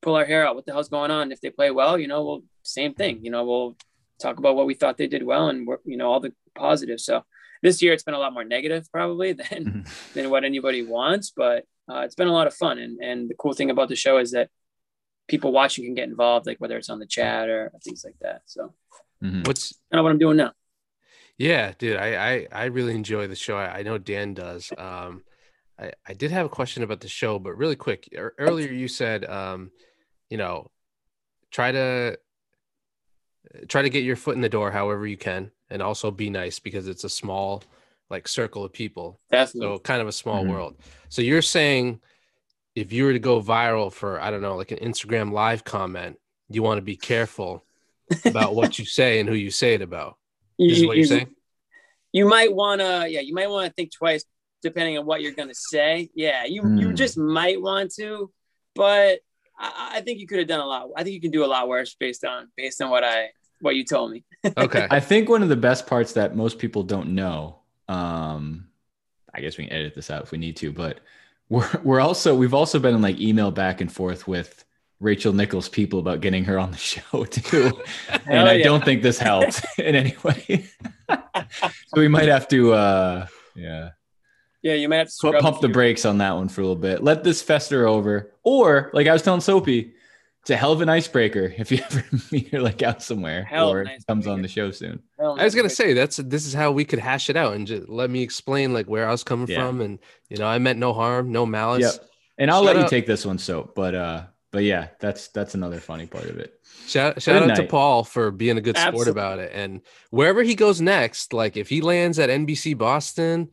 pull our hair out. What the hell's going on? If they play well, you know, we'll same thing. You know, we'll talk about what we thought they did well and we're, you know all the positives. So this year it's been a lot more negative probably than than what anybody wants, but uh, it's been a lot of fun. And and the cool thing about the show is that people watching can get involved, like whether it's on the chat or things like that. So Mhm. What's kind of what I'm doing now. Yeah, dude, I I, I really enjoy the show. I, I know Dan does. Um, I, I did have a question about the show, but really quick. ear- Earlier, you said, um, you know, try to try to get your foot in the door however you can, and also be nice because it's a small, like, circle of people. Definitely. So kind of a small Mhm. world. So you're saying if you were to go viral for I don't know, like an Instagram live comment, you want to be careful about what you say and who you say it about. Is You- what you're you- saying? you might want to yeah you might want to think twice depending on what you're going to say yeah you you Hmm. just might want to but I, I think you could have done a lot i think you can do a lot worse based on based on what i what you told me Okay. I think one of the best parts that most people don't know, um, I guess we can edit this out if we need to, but we're we're also we've also been in like email back and forth with Rachel Nichols people about getting her on the show too. and I yeah. don't think this helped in any way. so we might have to uh yeah. yeah you might have to Pump, pump the brakes on that one for a little bit. Let this fester over. Or like I was telling Sopee, it's a hell of an icebreaker if you ever meet her like out somewhere Hell or an if it comes on the show soon. Hell I was gonna say that's this is how we could hash it out and just let me explain like where I was coming Yeah. from and you know I meant no harm, no malice. Yep. And I'll Shout let you take this one, so but uh but yeah, that's that's another funny part of it. Shout shout Good out to. Paul for being a good sport Absolutely. about it. And wherever he goes next, like if he lands at NBC Boston,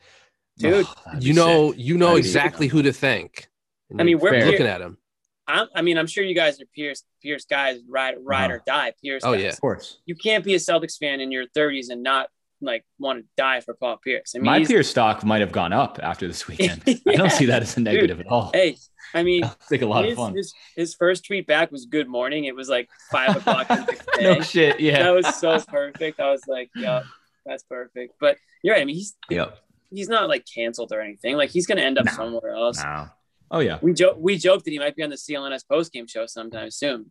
Dude, Oh, you know sick. you know That'd be- exactly who to thank. And I mean, we're Fair. looking at him. I'm, i mean i'm sure you guys are pierce pierce guys ride ride Uh-huh. or die pierce Oh, guys. yeah. Of course. you can't be a celtics fan in your 30s and not like want to die for paul pierce i mean My Pierce stock might have gone up after this weekend. I don't see that as a negative at all. hey i mean It's like a lot his, of fun. His, his first tweet back was good morning. It was like five o'clock the day. no shit. Yeah. That was so perfect. I was like, yeah, that's perfect. But you're right. I mean, he's Yep. he's not like canceled or anything. Like he's gonna end up No. somewhere else. No. Oh yeah. We joke we joked that he might be on the CLNS post game show sometime soon.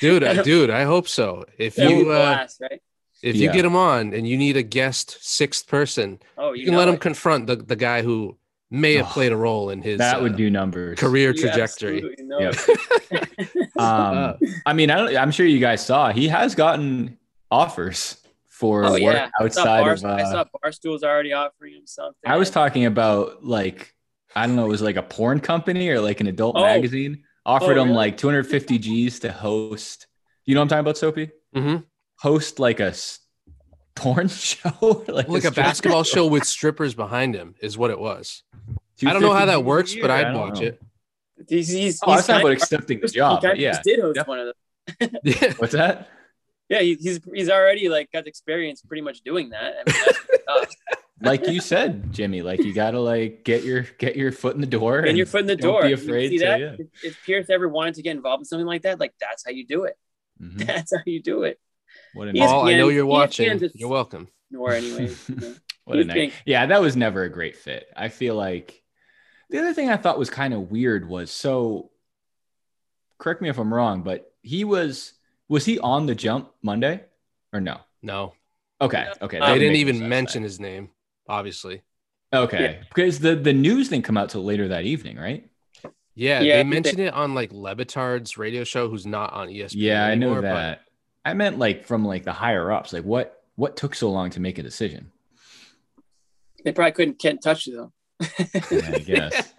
Dude, I, dude, I hope so. If That would you uh, blast, right? If you get him on and you need a guest sixth person, Oh, you you, can know let him it. confront the, the guy who may have Oh, played a role in his That uh, would do numbers. career trajectory. absolutely Yep. Um, Uh, I mean, I don't, I'm sure you guys saw he has gotten offers for oh work yeah. I saw, outside of. Uh, I saw Barstool's already offering him something. I was talking about like I don't know, it was like a porn company or like an adult Oh. magazine offered Oh, him really? like 250 G's to host. You know what I'm talking about, Sopee? mhm. Host like a porn show, Like a strip- basketball show with strippers behind him is what it was. I don't know how that works, but year? I I'd don't watch know. it. He's, he's, Oh, he's that's not kind about of- accepting the job. kind of yeah. did host Yep. one of them. Yeah. What's that? Yeah, he, he's he's already like got experience pretty much doing that. I mean. Like you said, Jimmy, like you gotta like get your get your foot in the door and your foot in the don't door. Be You afraid see to, that? yeah. If, if Pierce ever wanted to get involved in something like that, like that's how you do it. Mhm. That's how you do it. What a He's- Paul, I know you're watching. just- You're welcome. Nor anyway. you know. What a night. Yeah, that was never a great fit. I feel like the other thing I thought was kind of weird was so correct me if I'm wrong, but he was was he on the jump Monday or no? No, Okay, okay. They they didn't even sense mention his name. Obviously, then. Okay, because the the news didn't come out till later that evening, right? yeah, Yeah, they they- mentioned it on like Le Batard's radio show, who's not on ESPN. Yeah, I know that. I meant like from like the higher ups. Like what what took so long to make a decision? They probably couldn't can't touch you though. Yeah, I guess.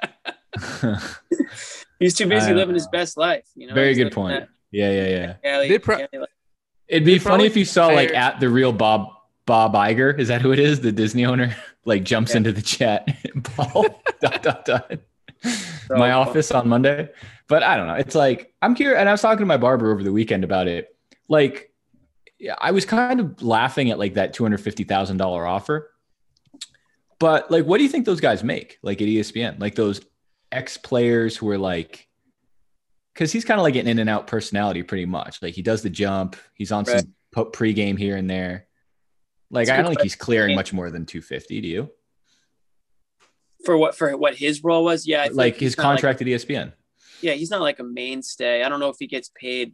He's too busy I don't living his best life. You know. Very He's good point. that Yeah, yeah, yeah. Cali- They pro- Cali life. It'd be funny if you saw like at the real Bob Bob Iger, is that who it is? The Disney owner, like jumps Yeah. into the chat. Paul dot dot dot. So my office on Monday. But I don't know. It's like I'm curious, and I was talking to my barber over the weekend about it. Like, yeah, I was kind of laughing at like that two hundred fifty thousand dollar offer. But like, what do you think those guys make? Like at ESPN, like those ex players who are like, because he's kind of like an in and out personality, pretty much. Like he does the jump. He's on Right. some pregame here and there. Like That's I don't think he's clearing much more than two fifty. Do you? for what for what his role was. Yeah, Like his not, like- contract at ESPN. yeah, he's not like a mainstay. I don't know if he gets paid.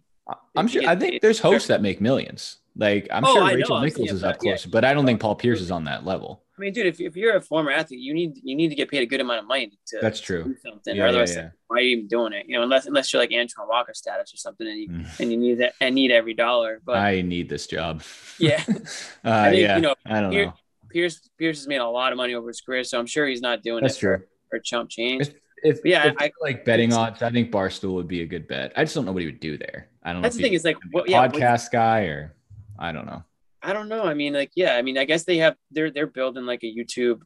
I'm sure. I think there's hosts that make millions. Like I'm Oh, sure I Rachel Nichols is up but yeah. close, but I don't think Paul Pierce is on that level. I mean, dude, if, if you're a former athlete, you need you need to get paid a good amount of money to That's true. do something. Yeah, or otherwise, yeah. why are you even doing it? You know, unless unless you're like Antoine Walker status or something, and you Mm. and you need that and need every dollar. But I need this job. yeah, Uh, think, yeah. you know, I don't here- know. Pierce Pierce has made a lot of money over his career, so I'm sure he's not doing That's it for, true. for a chump change. If, if Yeah, if I- I like betting odds, I think Barstool would be a good bet. I just don't know what he would do there. I don't know. That's the thing is like, what, yeah, what- podcast guy or I don't know. I don't know. I mean, like, yeah, I mean, I guess they have they're they're building like a YouTube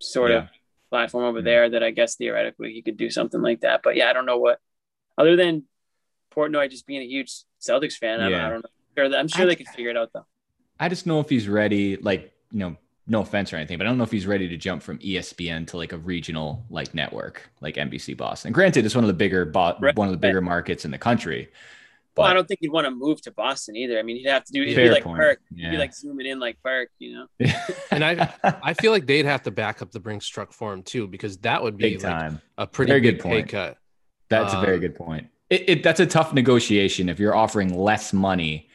sort of platform over Mhm. there that I guess theoretically he could do something like that. But yeah, I don't know what other than Portnoy just being a huge Celtics fan. I, don't, Yeah. I don't know. Sure, I'm sure I- they could figure it out though. I just know if he's ready, like, you know, no offense or anything, but I don't know if he's ready to jump from ESPN to like a regional like network like NBC Boston. Granted, it's one of the bigger bo- Right. one of the bigger markets in the country. Well, I don't think he'd want to move to Boston either. I mean, he'd have to do it'd be like point. Perk. He'd be like zooming in like Perk, you know. And I I feel like they'd have to back up the Brinks truck for him too, because that would be big like time. a pretty Very big good pay point. cut. That's a very Um, good point. It, it that's a tough negotiation if you're offering less money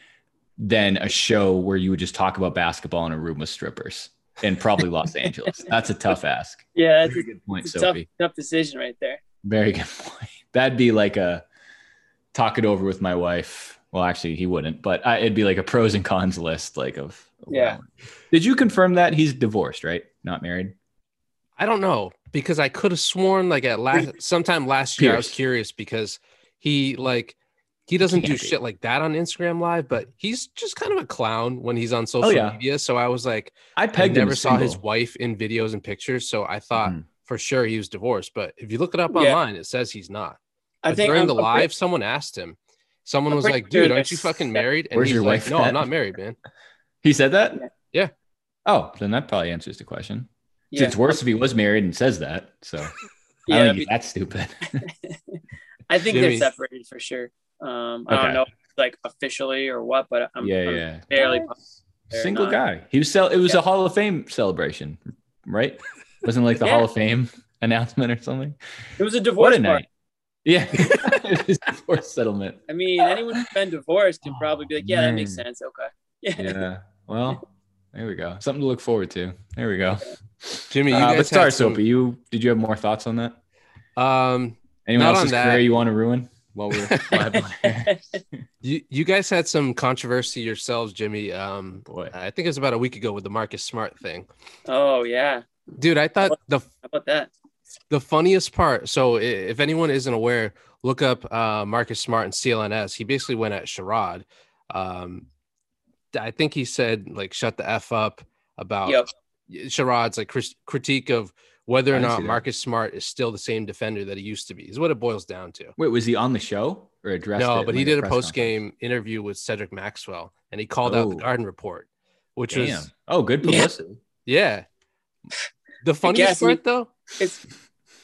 than a show where you would just talk about basketball in a room with strippers in probably Los Angeles. That's a tough ask. Yeah, that's Very a, good point, it's a tough, tough decision right there. Very good point. That'd be like a talk it over with my wife. Well, actually, he wouldn't, but I, it'd be like a pros and cons list, like of. of Yeah. Did you confirm that he's divorced, right? Not married. I don't know because I could have sworn like at last sometime last year I was curious because he like he doesn't do Can't be. shit like that on Instagram live, but he's just kind of a clown when he's on social Oh, yeah. media. So I was like, I I pegged him never as saw his wife in videos and pictures, so I thought Mhm. for sure he was divorced. But if you look it up Yeah. online, it says he's not. I But think during I'm- the I'm pretty- live, someone asked him. Someone I'm was like, "Dude, aren't you fucking married?" And Where's he's your like, wife "No, at?" I'm not married, man." He said that. Yeah. Yeah. Oh, then that probably answers the question. yeah, It's worse if he was married and says that. So I yeah, don't think he's that stupid. I think Jimmy. they're separated for sure. Um, I Okay. don't know like officially or what, but I'm, yeah, I'm yeah. fairly Well, positive they're Single not. guy. He was cel- it was a Hall of Fame celebration, right? Wasn't like the Yeah. Hall of Fame announcement or something. It was a What divorce a party. night. Yeah. It was divorce settlement. I mean, anyone who's been divorced can probably be like, yeah, that makes sense. Okay. Yeah. Yeah. Well, there we go. Something to look forward to. There we go. Jimmy, you Uh, guys but sorry, had some- Sopee, you did you have more thoughts on that? Um, Anyone Not on else's that. career you want to ruin while we're live on you you guys had some controversy yourselves, Jimmy. Um, Boy. I think it was about a week ago with the Marcus Smart thing, oh yeah. dude. I thought the How about that? The funniest part. So if anyone isn't aware, look up uh, Marcus Smart and CLNS. He basically went at Sherrod. Um, I think he said like "shut the f up" about Yep. Sherrod's like cris- critique of whether or didn't not see that. Marcus Smart is still the same defender that he used to be. Is what it boils down to. Wait, was he on the show or addressed? No, it but he did a post game interview with Cedric Maxwell, and he called out the Oh. Garden Report, which Damn. was Oh, good Yeah. publicity. yeah. The funniest part, though. It's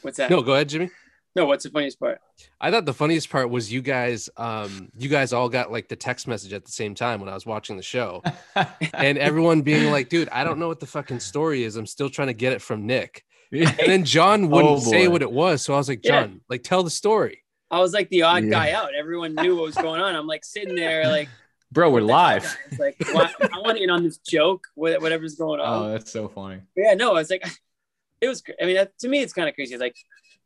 what's that? No, go ahead, Jimmy. No, what's the funniest part? I thought the funniest part was you guys, um, you guys all got like the text message at the same time when I was watching the show, and everyone being like, "Dude, I don't know what the fucking story is. I'm still trying to get it from Nick." And then John wouldn't Oh, say what it was, so I was like, Yeah. "John, like, tell the story." I was like the odd Yeah. guy out. Everyone knew what was going on. I'm like sitting there, like, Bro, we're live. Like, why, I want in on this joke, wha- whatever's going on. Oh, that's so funny. yeah, no, I was like, it was. I mean, that, to me, it's kind of crazy. Like,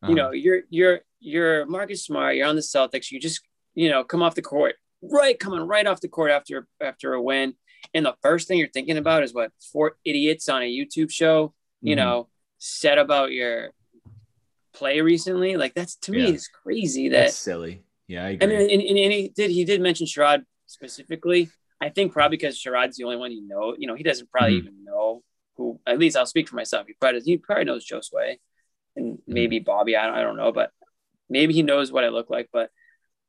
Uh-huh. you know, you're you're you're Marcus Smart. You're on the Celtics. You just you know come off the court, right, coming right off the court after after a win, and the first thing you're thinking about is what four idiots on a YouTube show, you Mhm. know, said about your play recently. Like that's to me, Yeah. it's crazy that that's silly. Yeah, I agree. mean, and, and, and he did he did mention Sherrod specifically. I think probably because Sherrod's the only one he know. You know, he doesn't probably Mhm. even know who. At least I'll speak for myself. He probably he probably knows Josue and Mm-hmm. maybe Bobby. I don't, I don't know, but maybe he knows what I look like. But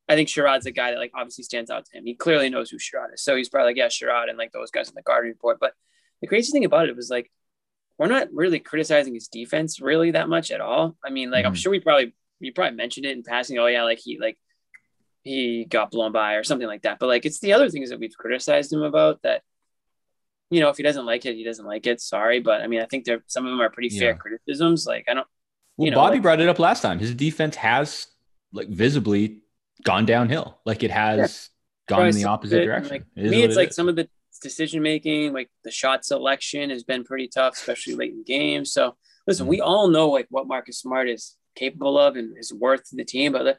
I think Sherrod's a guy that like obviously stands out to him. He clearly knows who Sherrod is, so he's probably like yeah, Sherrod and like those guys in the Garden Report. But the crazy thing about it was like we're not really criticizing his defense really that much at all. I mean, like I'm Mhm. sure we probably you probably mentioned it in passing. Oh yeah, like he like he got blown by or something like that. But like it's the other things that we've criticized him about that, you know, if he doesn't like it, he doesn't like it. Sorry. But I mean, I think there some of them are pretty fair Yeah. criticisms. Like I don't well, you know, Bobby like- brought it up last time. His defense has like visibly gone downhill. Like it has gone in the opposite it, direction. Like, It me, it's it like is. some of the decision making, like the shot selection has been pretty tough, especially late in games. So listen, Mm-hmm. we all know like what Marcus Smart is capable of and is worth to the team, but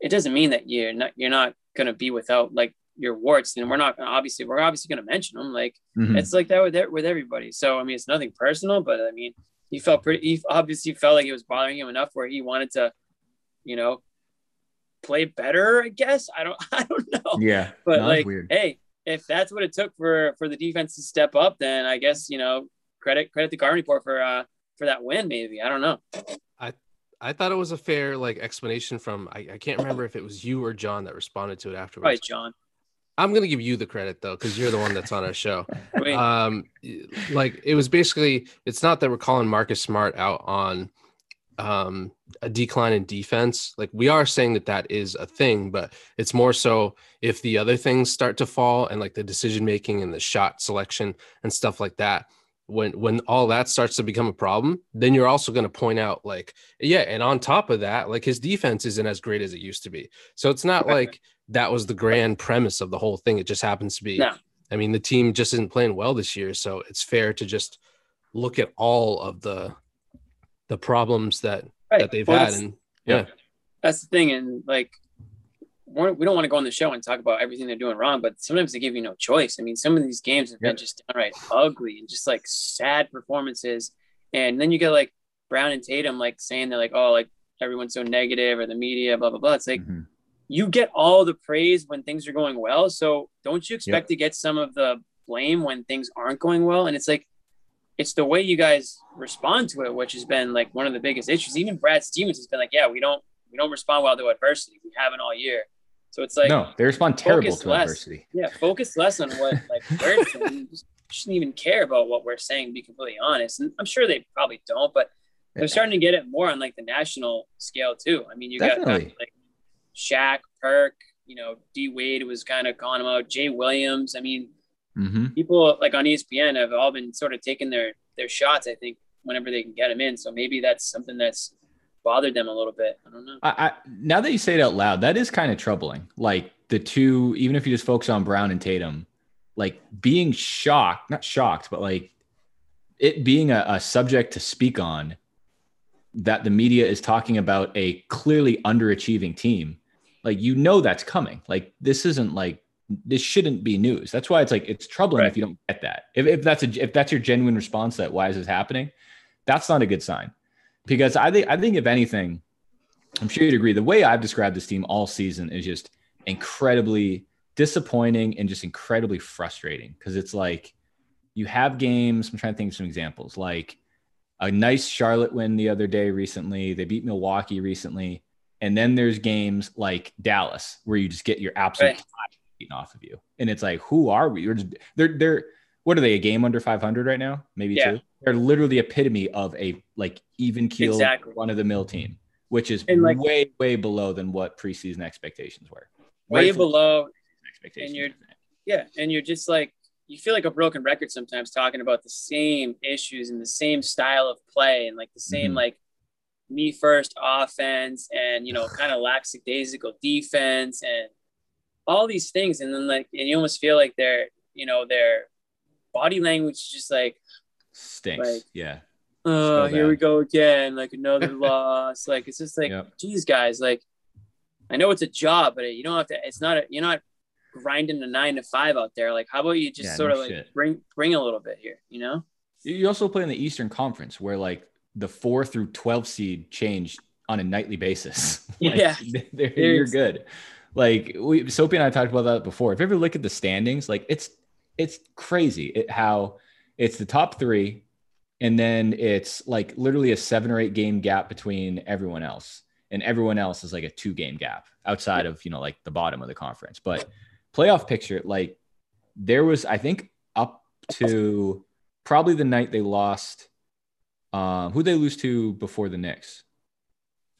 it doesn't mean that you're not you're not gonna be without like your warts. And we're not gonna obviously we're obviously gonna mention them. Like Mhm. it's like that with with everybody. So I mean, it's nothing personal, but I mean, he felt pretty. He obviously felt like it was bothering him enough where he wanted to, you know, play better. I guess I don't. I don't know. Yeah, But no, like, weird. hey, if that's what it took for for the defense to step up, then I guess you know credit credit the Garden Report for uh for that win. Maybe I don't know. I I thought it was a fair like explanation from I, I can't remember if it was you or John that responded to it afterwards. Right, John. I'm gonna give you the credit though, because you're the one that's on our show. Um like it was basically it's not that we're calling Marcus Smart out on um a decline in defense. Like we are saying that that is a thing but it's more so if the other things start to fall and like the decision making and the shot selection and stuff like that when when all that starts to become a problem then you're also going to point out like yeah and on top of that like his defense isn't as great as it used to be. So it's not like that was the grand premise of the whole thing it just happens to be No. I mean, the team just isn't playing well this year, so it's fair to just look at all of the the problems that right. that they've Well, had, and Yeah. that's the thing and like we're, we don't want to go on the show and talk about everything they're doing wrong but sometimes they give you no choice i mean some of these games have been Yep. just downright ugly and just like sad performances and then you get like brown and tatum like saying they're like oh like everyone's so negative or the media blah blah blah it's like Mhm. You get all the praise when things are going well. So don't you expect to get some of the blame when things aren't going well? And it's like it's the way you guys respond to it which has been like one of the biggest issues. Even brad stevens has been like yeah we don't we don't respond well to adversity. We haven't all year. So it's like no, they respond terrible to less. adversity. yeah focus less on what like we're saying. You shouldn't even care about what we're saying to be completely honest. And i'm sure they probably don't but they're starting to get it more on like the national scale too. I mean you got Definitely. guys like Shaq, Perk, you know, D Wade was kind of calling him out, Jay Williams. I mean, hmm people like on ESPN have all been sort of taking their their shots. I think whenever they can get them in. So maybe that's something that's bothered them a little bit. I don't know. I, I now that you say it out loud, that is kind of troubling. Like the two, even if you just focus on Brown and Tatum, like being shocked, not shocked, but like it being a, a subject to speak on that the media is talking about a clearly underachieving team. Like you know that's coming. Like this isn't like this shouldn't be news. That's why it's like it's troubling Right. if you don't get that. If, if that's a if that's your genuine response that why is this happening, that's not a good sign. Because I think I think if anything, I'm sure you'd agree. The way I've described this team all season is just incredibly disappointing and just incredibly frustrating because it's like you have games. I'm trying to think of some examples like a nice Charlotte win the other day recently. They beat Milwaukee recently. And then there's games like Dallas where you just get your absolute Right. beaten off of you. And it's like, who are we? We're just, they're, they're, what are they, a game under 500 right now? Maybe Yeah. two. They're literally the epitome of a like even keel Exactly. run of the mill team, which is And, like- way, way below than what preseason expectations were. Way Rightfully below expectations. and you're- Yeah, and you're just like you feel like a broken record sometimes talking about the same issues and the same style of play and like the same Mhm. like me first offense and you know kind of lackadaisical defense and all these things and then like and you almost feel like their you know their body language is just like stinks. like- yeah. oh here we go again like another loss like it's just like Yep. geez guys like i know it's a job but you don't have to it's not a, you're not grinding a nine to five out there like how about you just Yeah, sort no of like shit. bring bring a little bit here you know You- You also play in the Eastern Conference where like the four through 12 seed change on a nightly basis. Like, Yeah. they're- you're good. Like we, Sopee and I talked about that before. If you ever look at the standings, like it's, it's crazy it, how it's the top three and then it's like literally a seven or eight game gap between everyone else and everyone else is like a two game gap outside of, you know, like the bottom of the conference. But playoff picture, like there was, I think up to probably the night they lost. Um, who they lose to before the Knicks?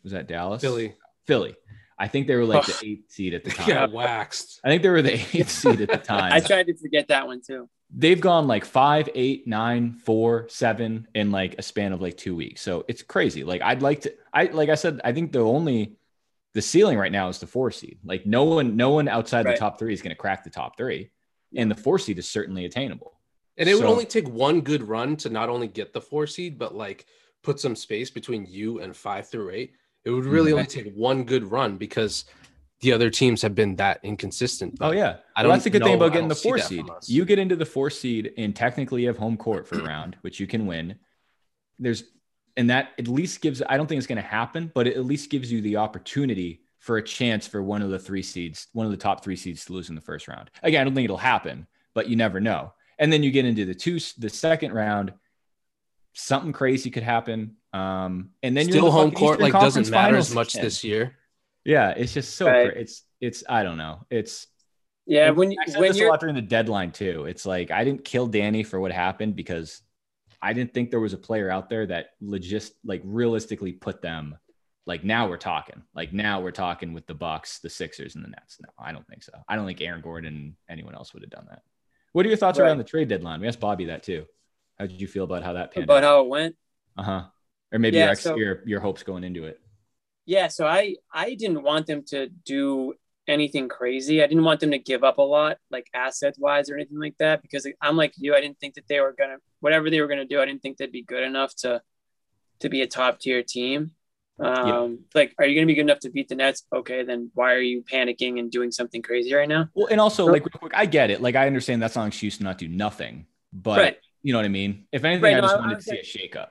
Was that Dallas? Philly Philly. I think they were like the eighth seed at the time. Yeah, waxed. I think they were the eighth seed at the time. i tried to forget that one too They've gone like five, eight, nine, four, seven in like a span of like two weeks. So it's crazy. Like I'd like to. I like I said. I think the only the ceiling right now is the four seed. Like no one, no one outside Right. the top three is going to crack the top three, and the four seed is certainly attainable. And it would only take one good run to not only get the four seed, but like put some space between you and five through eight. It would really mm-hmm. only take one good run because the other teams have been that inconsistent. Oh yeah, I don't that's the good thing about getting the four seed. You get into the four seed, and technically you have home court for a round, which you can win. There's and that at least gives I don't think it's going to happen, but it at least gives you the opportunity for a chance for one of the three seeds, one of the top three seeds to lose in the first round. Again, I don't think it'll happen, but you never know. And then you get into the two, the second round, something crazy could happen. Um, and then Still you're in the home court Eastern like Conference doesn't matter as much again. this year. Yeah, it's just so Right. cra- it's it's I don't know. It's Yeah, and when I said when this you're lot during the deadline too. It's like I didn't kill Danny for what happened because I didn't think there was a player out there that legit like realistically put them like now we're talking. Like now we're talking with the Bucks, the Sixers, and the Nets. No, I don't think so. I don't think Aaron Gordon anyone else would have done that. What are your thoughts Right. around the trade deadline? We asked Bobby that too. How did you feel about how that panned about out? how it went. Uh huh. Or maybe Yeah, your, ex- so- your your hopes going into it. Yeah, so I I didn't want them to do anything crazy. I didn't want them to give up a lot, like asset wise or anything like that, because I'm like you. I didn't think that they were gonna whatever they were gonna do. I didn't think they'd be good enough to to be a top tier team. Um, like, are you gonna be good enough to beat the Nets? Okay, then why are you panicking and doing something crazy right now? Well, and also like real quick, I get it. Like I understand that's not an excuse to not do nothing, but Right. you know what I mean. If anything, Right, I just I- wanted I to see a shakeup.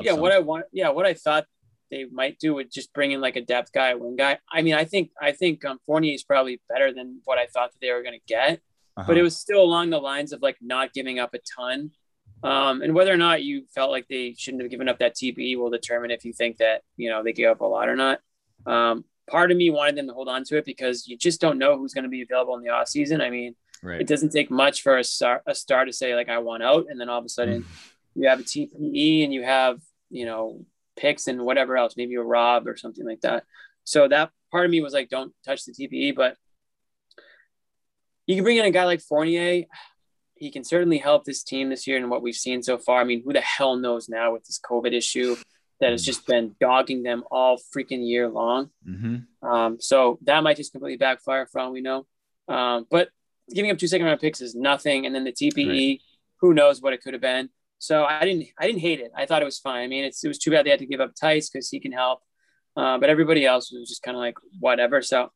yeah, what I want, yeah, what I thought they might do would just bring in like a depth guy, a wing guy. I mean, I think I think um, Fournier is probably better than what I thought that they were going to get, Uh-huh. but it was still along the lines of like not giving up a ton. Um, and whether or not you felt like they shouldn't have given up that TPE will determine if you think that you know they gave up a lot or not. Um, part of me wanted them to hold on to it because you just don't know who's going to be available in the off season. I mean, right. it doesn't take much for a star, a star to say like I want out, and then all of a sudden Mm-hmm. you have a TPE and you have you know picks and whatever else, maybe a Rob or something like that. So that part of me was like, don't touch the TPE, but you can bring in a guy like Fournier. He can certainly help this team this year and what we've seen so far. I mean, who the hell knows now with this COVID issue that has just been dogging them all freaking year long. Mm-hmm. Um, so that might just completely backfire for all we know. Um, but giving up two second round picks is nothing. And then the TPE, who knows what it could have been. So I didn't, I didn't hate it. I thought it was fine. I mean, it's, it was too bad they had to give up Theis because he can help. Uh, but everybody else was just kind of like whatever. So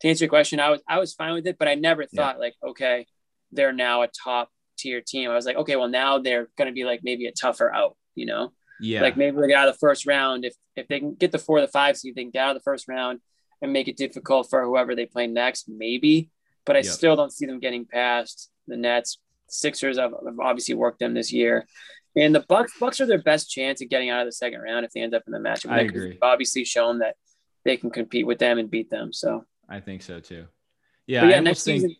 to answer your question, I was, I was fine with it, but I never thought like, okay, they're now a top tier team. I was like, okay, well now they're going to be like maybe a tougher out, you know? Yeah. Like maybe they get out of the first round. If if they can get the four or the five seed, they can get out of the first round and make it difficult for whoever they play next, maybe. But I Yep. still don't see them getting past the Nets. Sixers have, have obviously worked them this year. And the Bucks Bucks are their best chance of getting out of the second round if they end up in the matchup. I agree. they've Obviously shown that they can compete with them and beat them. So I think so too. Yeah. but yeah, almost next think- season.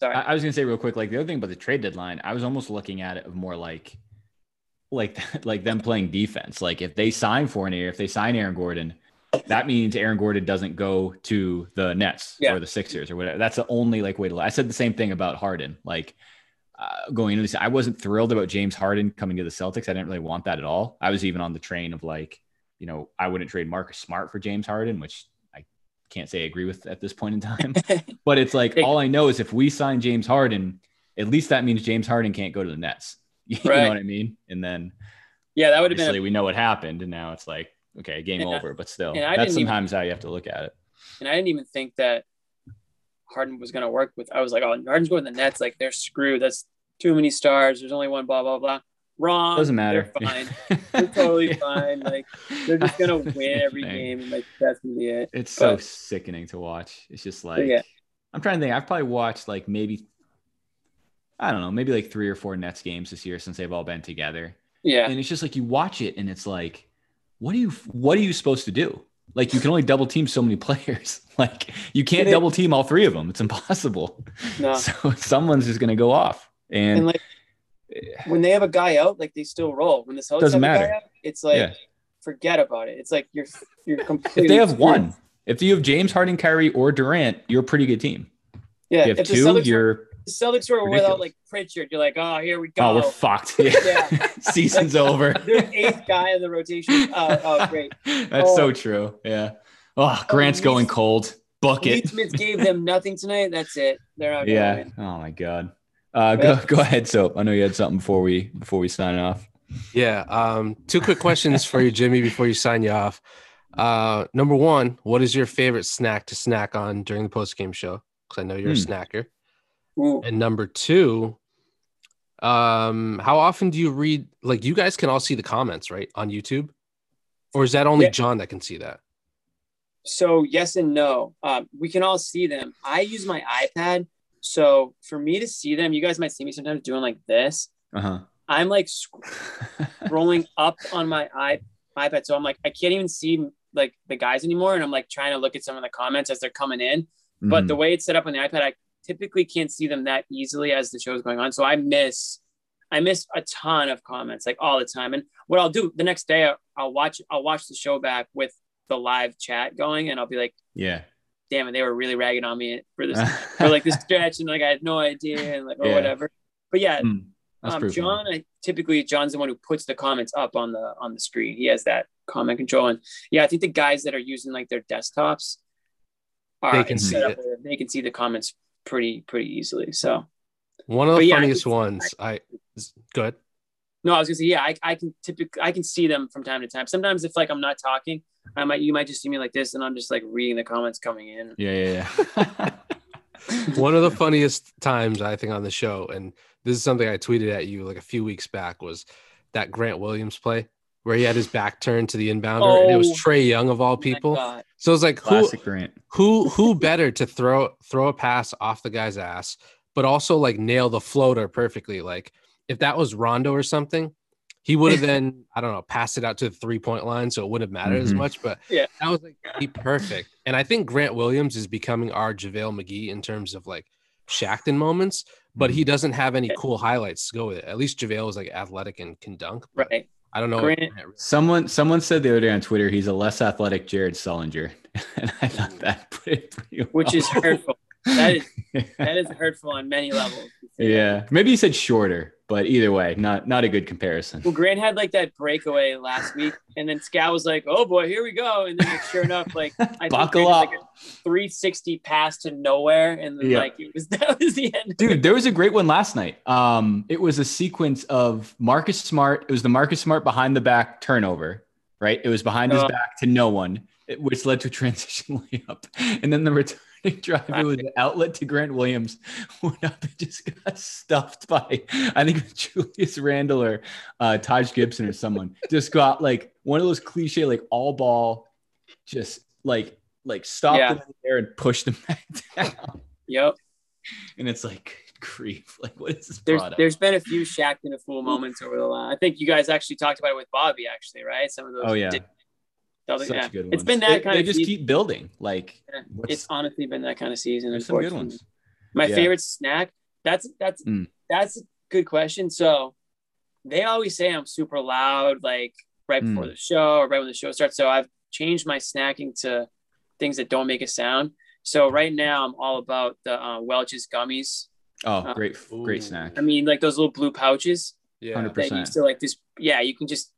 Sorry. I, I was gonna say real quick, like the other thing about the trade deadline, I was almost looking at it of more like, like, like them playing defense. Like if they sign Fournier, if they sign Aaron Gordon, that means Aaron Gordon doesn't go to the Nets Yeah. or the Sixers or whatever. That's the only like way to. I said the same thing about Harden. Like uh, going into this, I wasn't thrilled about James Harden coming to the Celtics. I didn't really want that at all. I was even on the train of like, you know, I wouldn't trade Marcus Smart for James Harden, which can't say I agree with at this point in time. But it's like all I know is if we sign James Harden, at least that means James Harden can't go to the Nets. You Right. know what I mean? And then yeah, that would have been a we know what happened, and now it's like okay, game And I- over. But still, that's didn't even- sometimes how you have to look at it. and I didn't even think that Harden was going to work with. I was like, oh, Harden's going to the Nets. Like they're screwed. That's too many stars. There's only one. Blah blah blah. Wrong. Doesn't matter. They're fine. They're totally Yeah. fine. Like they're just gonna win every game, and like that's gonna be it. It's so sickening to watch. It's just like yeah. I'm trying to think. I've probably watched like maybe I don't know, maybe like three or four Nets games this year since they've all been together. Yeah. and it's just like you watch it and it's like what are you what are you supposed to do like you can only double team so many players like you can't double team all three of them it's impossible No. so someone's just going to go off and, And like when they have a guy out, like they still roll. When the Celtics Doesn't have a guy matter. out, it's like Yeah. forget about it. It's like you're you're completely. if they have one if you have james harden Kyrie, or durant you're a pretty good team yeah. if you have if the two Celtics, you're the Celtics were ridiculous. without like Pritchard, you're like, oh, here we go. oh we're fucked yeah, Yeah. season's over Their eighth guy in the rotation. Oh, oh great. that's so Oh. true yeah oh grant's Lee- going cold it Smith gave them nothing tonight. That's it. They're out. Yeah. Oh my god. Uh, go go ahead, Soap. I know you had something before we before we sign off. Yeah. Um, two quick questions for you, Jimmy, before you sign you off. Uh, number one, what is your favorite snack to snack on during the post game show? Because I know you're Hmm. a snacker. Ooh. And number two, Um, how often do you read? Like, you guys can all see the comments, right, on YouTube, or is that only Yeah. John that can see that? So yes and no. Um, we can all see them. I use my iPad, so for me to see them, you guys might see me sometimes doing like this. Uh I'm like sc- scrolling up on my i iPad, so I'm like I can't even see like the guys anymore, and I'm like trying to look at some of the comments as they're coming in. Mm-hmm. But the way it's set up on the iPad, I typically can't see them that easily as the show's going on. So I miss, I miss a ton of comments like all the time. And what I'll do the next day, I'll, I'll watch, I'll watch the show back with the live chat going, and I'll be like, yeah. Damn it, they were really ragging on me for this, for like this stretch, and like I had no idea, and like or Yeah. whatever. But yeah, Mm, um. John, I, typically John's the one who puts the comments up on the on the screen. He has that comment control, and yeah, I think the guys that are using like their desktops are They can it's see up where they can see the comments pretty pretty easily. So One of the But yeah, I funniest can- ones. I good. No, I was gonna say yeah, I, I can typically I can see them from time to time. Sometimes if like I'm not talking, I might you might just see me like this, and I'm just like reading the comments coming in. Yeah, yeah, yeah. One of the funniest times I think on the show, and this is something I tweeted at you like a few weeks back, was that Grant Williams play where he had his back turned to the inbounder, and it was Oh, Trae Young of all Oh people. God. So it's like who Grant. who who better to throw throw a pass off the guy's ass, but also like nail the floater perfectly. Like if that was Rondo or something, he would have then I don't know passed it out to the three point line, so it wouldn't have mattered as Mhm. much. But Yeah. that was like the perfect. And I think Grant Williams is becoming our JaVale McGee in terms of like Shaqtin' moments, but he doesn't have any cool highlights to go with it. At least JaVale is like athletic and can dunk. Right. I don't know. what Grant- Grant- Someone someone said the other day on Twitter he's a less athletic Jared Sullinger, and I thought that put it pretty Which is hurtful. That is that is hurtful on many levels. yeah, maybe he said shorter, but either way, not not a good comparison. Well, Grant had like that breakaway last week, and then Scal was like, "Oh boy, here we go!" And then, like, sure enough, like I think Buckle up. like a 360 pass to nowhere, and then Yeah. like it was that was the end. Dude, there was a great one last night. Um, it was a sequence of Marcus Smart. It was the Marcus Smart behind the back turnover, right? It was behind his Uh. back to no one, which led to a transition layup. And then the drive, it was an outlet to Grant Williams, went up and just got stuffed by, I think Julius Randle or uh, Taj Gibson or someone. Just got like one of those cliche, like all ball, just like like stopped Yeah. them in the air and pushed them back down. Yep. And it's like grief. Like, what is this There's product? there's been a few Shaqtin' a Fool moments over the line. I think you guys actually talked about it with Bobby, actually, right? Some of those. oh yeah, double- such yeah. good ones. It's been that They- kind they of. just season. keep building. Like, Yeah. It's honestly been that kind of season. there's some good ones. My Yeah. favorite snack. That's that's Mm. that's a good question. So they always say I'm super loud, like right before Mm. the show or right when the show starts. So I've changed my snacking to things that don't make a sound. So right now I'm all about the uh, Welch's gummies. Oh, Uh, great, great snack. I mean, like those little blue pouches Yeah. 100%. that like this. Yeah, you can just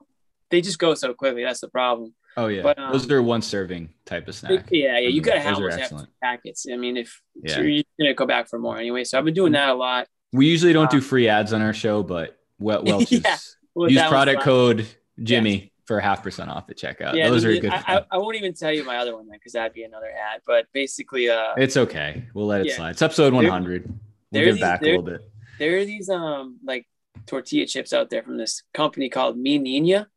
they just go so quickly. That's the problem. Oh yeah, But, um, those are one serving type of snack. Yeah, yeah, you gotta those have, have packets. I mean, if Yeah. you're, you're gonna go back for more anyway. So I've been doing that a lot. We usually don't do Uh, free ads on our show, but Wel- Welch's Yeah. Well, use product code Jimmy for half percent off at checkout. Yeah, those the- are good. I. I, I won't even tell you my other one then because that'd be another ad. But basically, uh, it's okay. We'll let it Yeah. slide. It's episode 100. We'll there give these- back a little bit. there are these um like tortilla chips out there from this company called Mi Nina,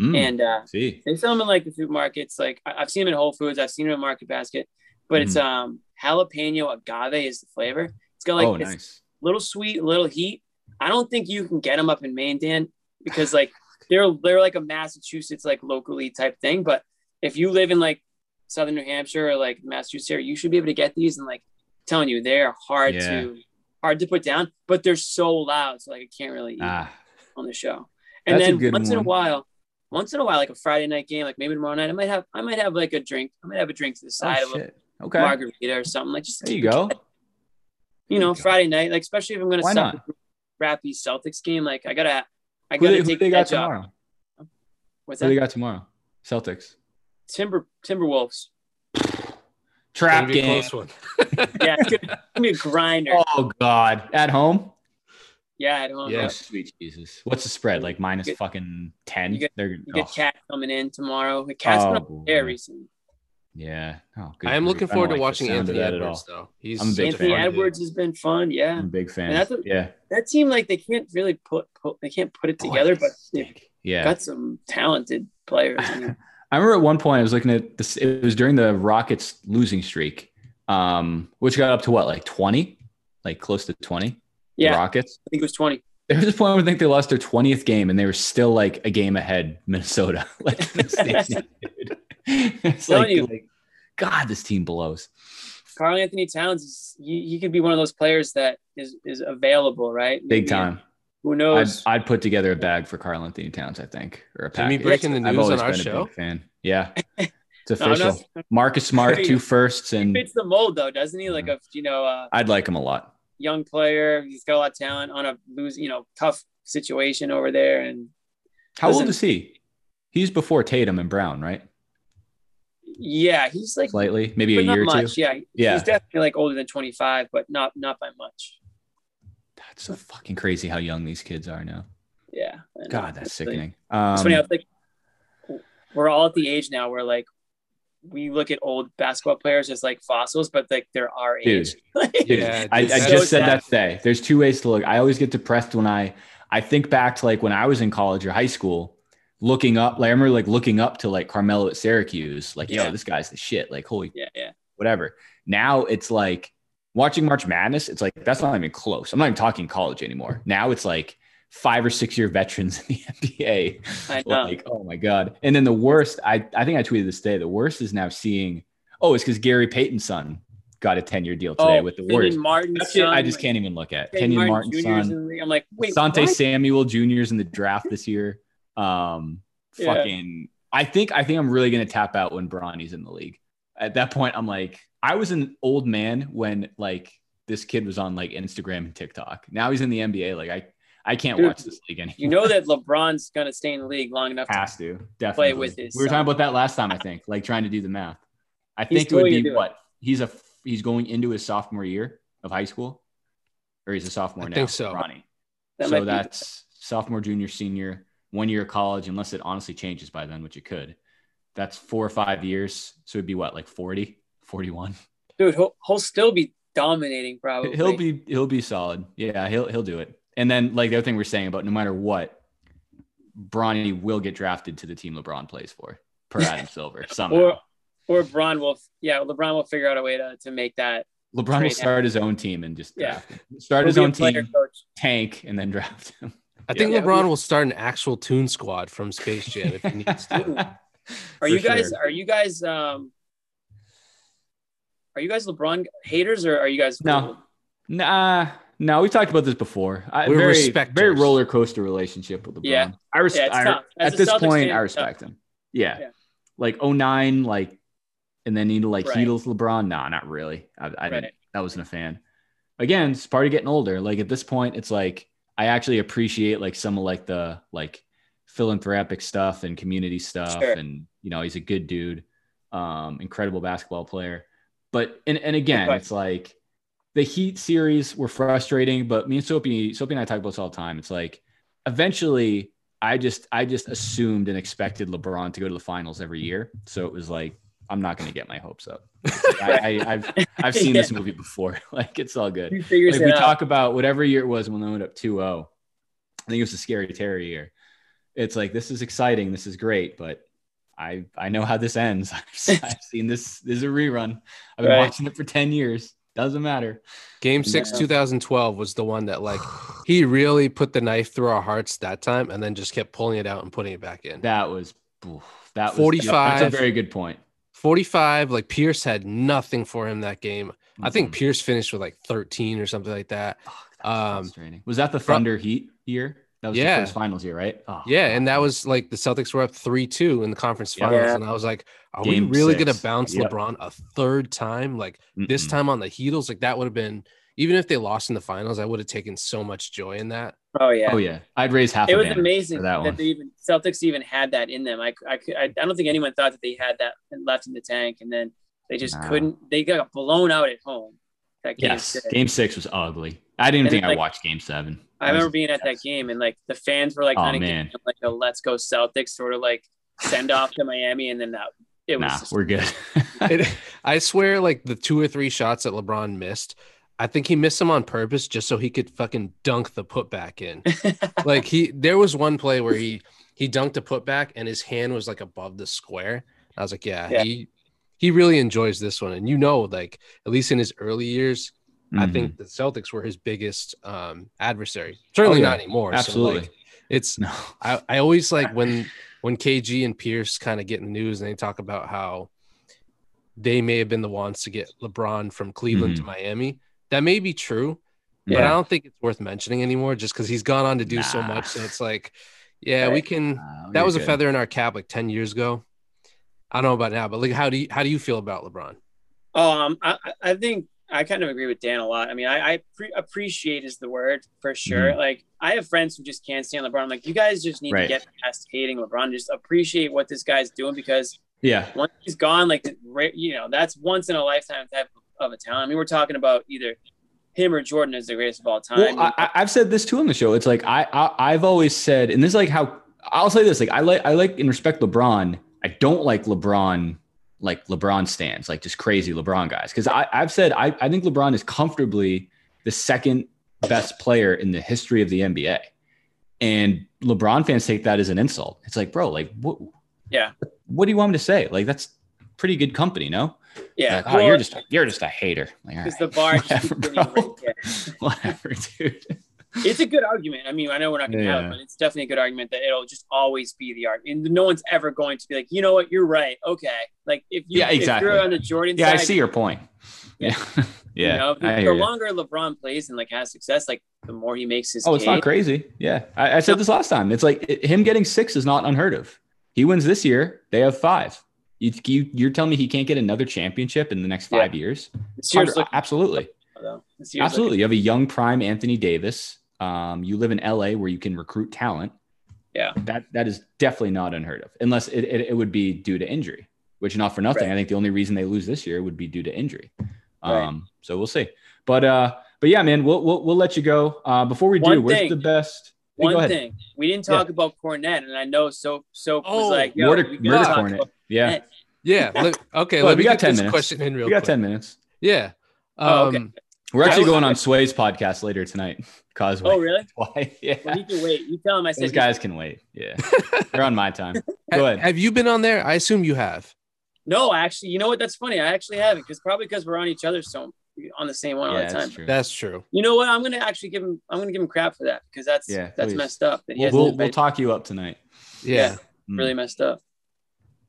Mm, and uh, see, they sell them in like the supermarkets. Like I- I've seen them in Whole Foods, I've seen them in Market Basket, but it's um jalapeno agave is the flavor. It's got like oh, nice. little sweet, little heat. I don't think you can get them up in Maine, Dan, because like they're they're like a Massachusetts like locally type thing. But if you live in like Southern New Hampshire or like Massachusetts area, you should be able to get these. And like I'm telling you, they are hard Yeah. to hard to put down, but they're so loud, so like I can't really eat Ah, on the show. And then once in a while, once in a while, like a Friday night game, like maybe tomorrow night, I might have I might have like a drink. I might have a drink to the oh, side oh, of a. Okay, margarita or something. Like just there you go. you know, Friday night, like especially if I'm gonna Why suck crappy Celtics game, like I gotta I gotta they, who take they the got edge off. tomorrow? What's Who they that? got tomorrow? Celtics. Timber Timberwolves. Trap Gonna be a game. close one. Yeah, it's gonna, it's gonna be a grinder. Oh God, at home. Yeah, I don't Yeah. know. Oh, sweet Jesus. What's the spread? Like minus get- fucking ten. you get- They're You get oh, Cat coming in tomorrow. The Cat's Oh, been up there boy. recently. Yeah. Oh, good I am looking forward to like watching Anthony that at Edwards, all. though. He's I'm a big Anthony fan. Edwards has been fun. Yeah. I'm a big fan. And that's a- yeah. That team, like, they can't really put, put they can't put it together, they but they've yeah. got some talented players. I I remember at one point I was looking at this. It was during the Rockets losing streak, um, which got up to what, like 20, like close to 20. The yeah, Rockets. I think it was 20. There was a point where I think they lost their 20th game and they were still like a game ahead, Minnesota. like, dude. it's Telling like, you. like, God, this team blows. Karl-Anthony Towns, he, he could be one of those players that is is available, right? Big time. Who I'd, knows? I'd put together a bag for Karl-Anthony Towns, I think, or a pack. Jimmy package. breaking the I've news on our been a show. big fan. Yeah, it's No, I'm official. Marcus Smart, two firsts, he and fits the mold, though, doesn't he? Like mm-hmm. a you know uh, I'd like him a lot. Young player. He's got a lot of talent on a lose, you know, tough situation over there, and How old is he? He's before Tatum and Brown, right? yeah, he's like Slightly, maybe a year or two. Yeah, Yeah. he's definitely like older than 25, but not not by much. That's so fucking crazy how young these kids are now. Yeah, God, that's It's like- sickening. It's funny. I Um, was like, we're all at the age now where like we look at old basketball players as like fossils, but like they're our Dude. age. Like, Dude, Yeah, I, I it's just so said sad. that today. There's two ways to look. I always get depressed when I I think back to like when I was in college or high school, looking up. Like I remember like looking up to like Carmelo at Syracuse. Like, yo, Yeah. this guy's the shit. Like, holy yeah, yeah. whatever. Now it's like watching March Madness. It's like that's not even close. I'm not even talking college anymore. Now it's like five or six year veterans in the NBA. I know. Like, oh my god. And then the worst, I I think I tweeted this day, The worst is now seeing. Oh, it's because Gary Payton's son got a 10 year deal today oh, with the Warriors. Martin's That shit I just can't even look at. Kenyon Kenyon Martin Martin's son. the. I'm like, wait, Sante what? Samuel Jr.'s in the draft this year. Um, Yeah. fucking. I think I think I'm really gonna tap out when Bronny's in the league. At that point, I'm like, I was an old man when like this kid was on like Instagram and TikTok. Now he's in the NBA. Like I, I can't Dude, watch this league anymore. You know that LeBron's gonna stay in the league long enough has to definitely with his We were son. talking about that last time. I think like trying to do the math. I He's think it would be gonna it. what he's a he's going into his sophomore year of high school, or he's a sophomore I now. think so. Ronnie. That might so be- that's sophomore, junior, senior, one year of college, unless it honestly changes by then, which it could. That's four or five years. So it'd be what, like 40, 41? dude. He'll, he'll still be dominating, probably. He'll be he'll be solid. Yeah, he'll he'll do it. And then like the other thing we're saying about no matter what, Bronny will get drafted to the team LeBron plays for per Adam Silver somehow. or or LeBron will. Yeah, LeBron will figure out a way to to make that. LeBron will trade start his own team and just Yeah. start He'll his own team, coach. tank, and then draft him. I think Yeah. LeBron will start an actual Toon Squad from Space Jam if he needs to. Are For you guys? sure. Are you guys? Um, are you guys LeBron haters or are you guys? No. Nah, no, we talked about this before. I, We're very, respecters. very roller coaster relationship with LeBron. Yeah. I, respect. Yeah, it's I tough. As at this Celtics point, fan, I it's tough. respect him. Yeah. Yeah. Like 09, like, and then need to like Right. Heatles LeBron. Nah, not really. I, I didn't, Right. I wasn't a fan. Again, it's part of getting older. Like at this point, it's like I actually appreciate like some of like the like philanthropic stuff and community stuff. Sure. And you know, he's a good dude, um, incredible basketball player. But and and again, Okay. it's like the Heat series were frustrating, but me and Sopee, Sopee and I talk about this all the time. It's like eventually I just I just assumed and expected LeBron to go to the finals every year. So it was like, I'm not gonna get my hopes up. I, I, I've I've seen this movie before. Like it's all good. Like we out. talk about whatever year it was when they went up 2-0. I think it was a scary Terry year. It's like this is exciting, this is great, but I I know how this ends. I've, I've seen this. This is a rerun. I've been Right. watching it for 10 years. Doesn't matter. Game six, Yeah. 2012 was the one that like he really put the knife through our hearts that time and then just kept pulling it out and putting it back in. That was that was 45. That's a very good point. 45, like Pierce had nothing for him that game. I think. Pierce finished with like 13 or something like that. Um, Was that the Thunder Heat year? That was Yeah. the first finals year, right? Oh, Yeah, God. and that was like the Celtics were up 3 2 in the conference finals. Yeah. And I was like, are Game we really going to bounce Yep. LeBron a third time? Like this Mm-mm. time on the Heatles? Like that would have been, even if they lost in the finals, I would have taken so much joy in that. Oh yeah. Oh yeah, I'd raise half. It a was amazing that, that they even Celtics even had that in them. I, I, I, I don't think anyone thought that they had that left in the tank, and then they just Nah. couldn't. They got blown out at home. That game. yes, six. game six was ugly. I didn't And think then, I like, watched game seven. I remember being at that game, and like the fans were like Oh, kind of giving them, like a "Let's go Celtics" sort of like send off to Miami, and then that it was Nah, just- we're good. It, I swear, like the two or three shots that LeBron missed, I think he missed them on purpose just so he could fucking dunk the putback in. like he, there was one play where he he dunked a putback and his hand was like above the square. I was like, yeah, Yeah. he he really enjoys this one, and you know, like at least in his early years, I Mhm. think the Celtics were his biggest um, adversary. Certainly Oh, yeah. not anymore. So, Absolutely. like, it's no. I, I always like when when KG and Pierce kind of get in the news and they talk about how they may have been the ones to get LeBron from Cleveland to Miami. That may be true, but I don't think it's worth mentioning anymore just because he's gone on to do so much. So it's like, yeah, we can. Nah, that you're was a feather in our cap like ten years ago. I don't know about now, but like, how do you how do you feel about LeBron? Um, I, I- I think I kind of agree with Dan a lot. I mean, I, I pre- appreciate is the word for sure. Mm-hmm. Like, I have friends who just can't stand LeBron. I'm like, you guys just need Right. to get past hating LeBron. Just appreciate what this guy's doing because Yeah. once he's gone, like, you know, that's once in a lifetime type of a talent. I mean, we're talking about either him or Jordan as the greatest of all time. Well, I, I've said this too on the show. It's like I, I I've always said, and this is like how I'll say this. Like I like I like and respect LeBron. I don't like LeBron like LeBron stands, like just crazy LeBron guys. Because I I've said I I think LeBron is comfortably the second best player in the history of the NBA, and LeBron fans take that as an insult. It's like, bro, like what? Yeah. What do you want me to say? Like that's pretty good company, no? yeah, Like, oh, you're just you're just a hater. Like, right, the bar whatever, bro. getting raised. Yeah. whatever, dude. It's a good argument. I mean, I know we're not going to have it, but it's definitely a good argument that it'll just always be the argument. And no one's ever going to be like, you know what, you're right. Okay. Like if you Yeah, exactly. if you're on the Jordan Yeah, I see your point. Yeah, yeah. you know, the, the hear you. longer LeBron plays and like has success, like the more he makes his Oh, it's game. not crazy. Yeah, I, I said this last time. It's like it- him getting six is not unheard of. He wins this year. They have five. You, you you're telling me he can't get another championship in the next five years? Year's absolutely. Absolutely. You have a young prime Anthony Davis. Um, you live in LA where you can recruit talent. Yeah. that that is definitely not unheard of, unless it, it, it would be due to injury. Which not for nothing. Right. I think the only reason they lose this year would be due to injury. Right. Um, so we'll see. But uh, but yeah, man, we'll we'll, we'll let you go. Uh, before we do, One where's thing. the best? Yeah, go One thing we didn't talk about Kornet, and I know so so Oh, was like, Yo, Murder, murder talk Kornet. about Yeah, Yeah. let- okay. Well, let we me got get 10 this minutes. question in real we got quick. ten minutes. Yeah. Oh, okay. We're actually was- going on Sway's podcast later tonight. Causeway. Oh, really? Why? Yeah. Well, he can wait. You tell him I said Those guys can wait. Yeah. They're on my time. Go ahead. Have you been on there? I assume you have. No, actually, you know what? That's funny. I actually haven't because probably because we're on each other's so on the same one all Yeah, the that's time. true. That's true. You know what? I'm gonna actually give him. I'm gonna give him crap for that because that's Yeah, that's please. messed up. That he We'll, hasn't we'll, we'll talk you up tonight. Yeah. Mm. really messed up.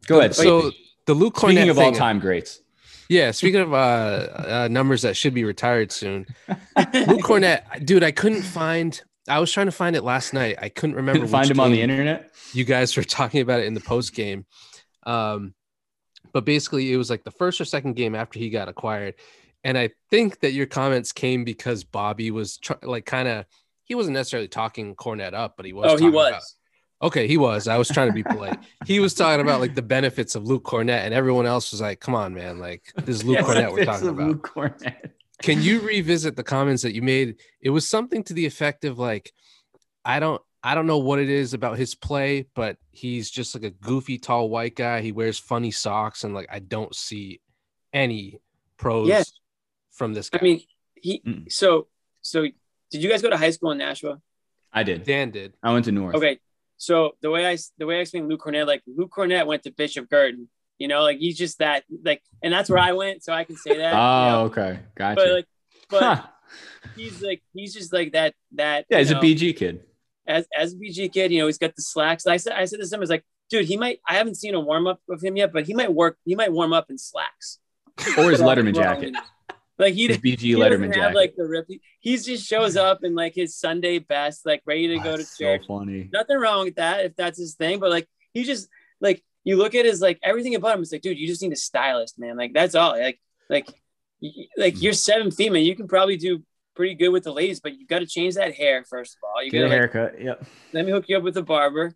Go ahead. So Speaking the Luke Kornet of all time greats. Yeah, speaking of uh, uh, numbers that should be retired soon, Luke Kornet, dude, I couldn't find. I was trying to find it last night. I couldn't remember. Couldn't find him on the internet. You guys were talking about it in the post game, um, but basically it was like the first or second game after he got acquired, and I think that your comments came because Bobby was tr- like kind of he wasn't necessarily talking Kornet up, but he was. Oh, he talking was. About- Okay, he was. I was trying to be polite. he was talking about like the benefits of Luke Kornet, and everyone else was like, "Come on, man! Like this is Luke Yeah, Kornet we're talking about." Luke Kornet. Can you revisit the comments that you made? It was something to the effect of like, "I don't, I don't know what it is about his play, but he's just like a goofy, tall white guy. He wears funny socks, and like I don't see any pros Yeah. from this guy." I mean, he. Mm. So so did you guys go to high school in Nashua? I did. Dan did. I went to North. Okay, so the way I the way I explain Luke Kornet, like Luke Kornet went to Bishop Guertin. You know, like he's just that like, and that's where I went, so I can say that. Oh, you know? Oh, okay. Gotcha. But like, but Huh. he's like he's just like that that. Yeah, he's you a BG kid. as as a BG kid, you know, he's got the slacks. I said I said this to him, I was like, dude, he might. I haven't seen a warm up of him yet, but he might work. He might warm up in slacks. Or his For all the Letterman jacket. Like he, His BG he Letterman have like the rip. He just shows up in like his Sunday best, like ready to go to church. So funny. Nothing wrong with that if that's his thing, but like he just like you look at his like everything about him. It's like, dude, you just need a stylist, man. Like that's all. Like like like you're seven feet, man. You can probably do pretty good with the ladies, but you got to change that hair first of all. You Get a got to like, haircut. Yep. let me hook you up with a barber.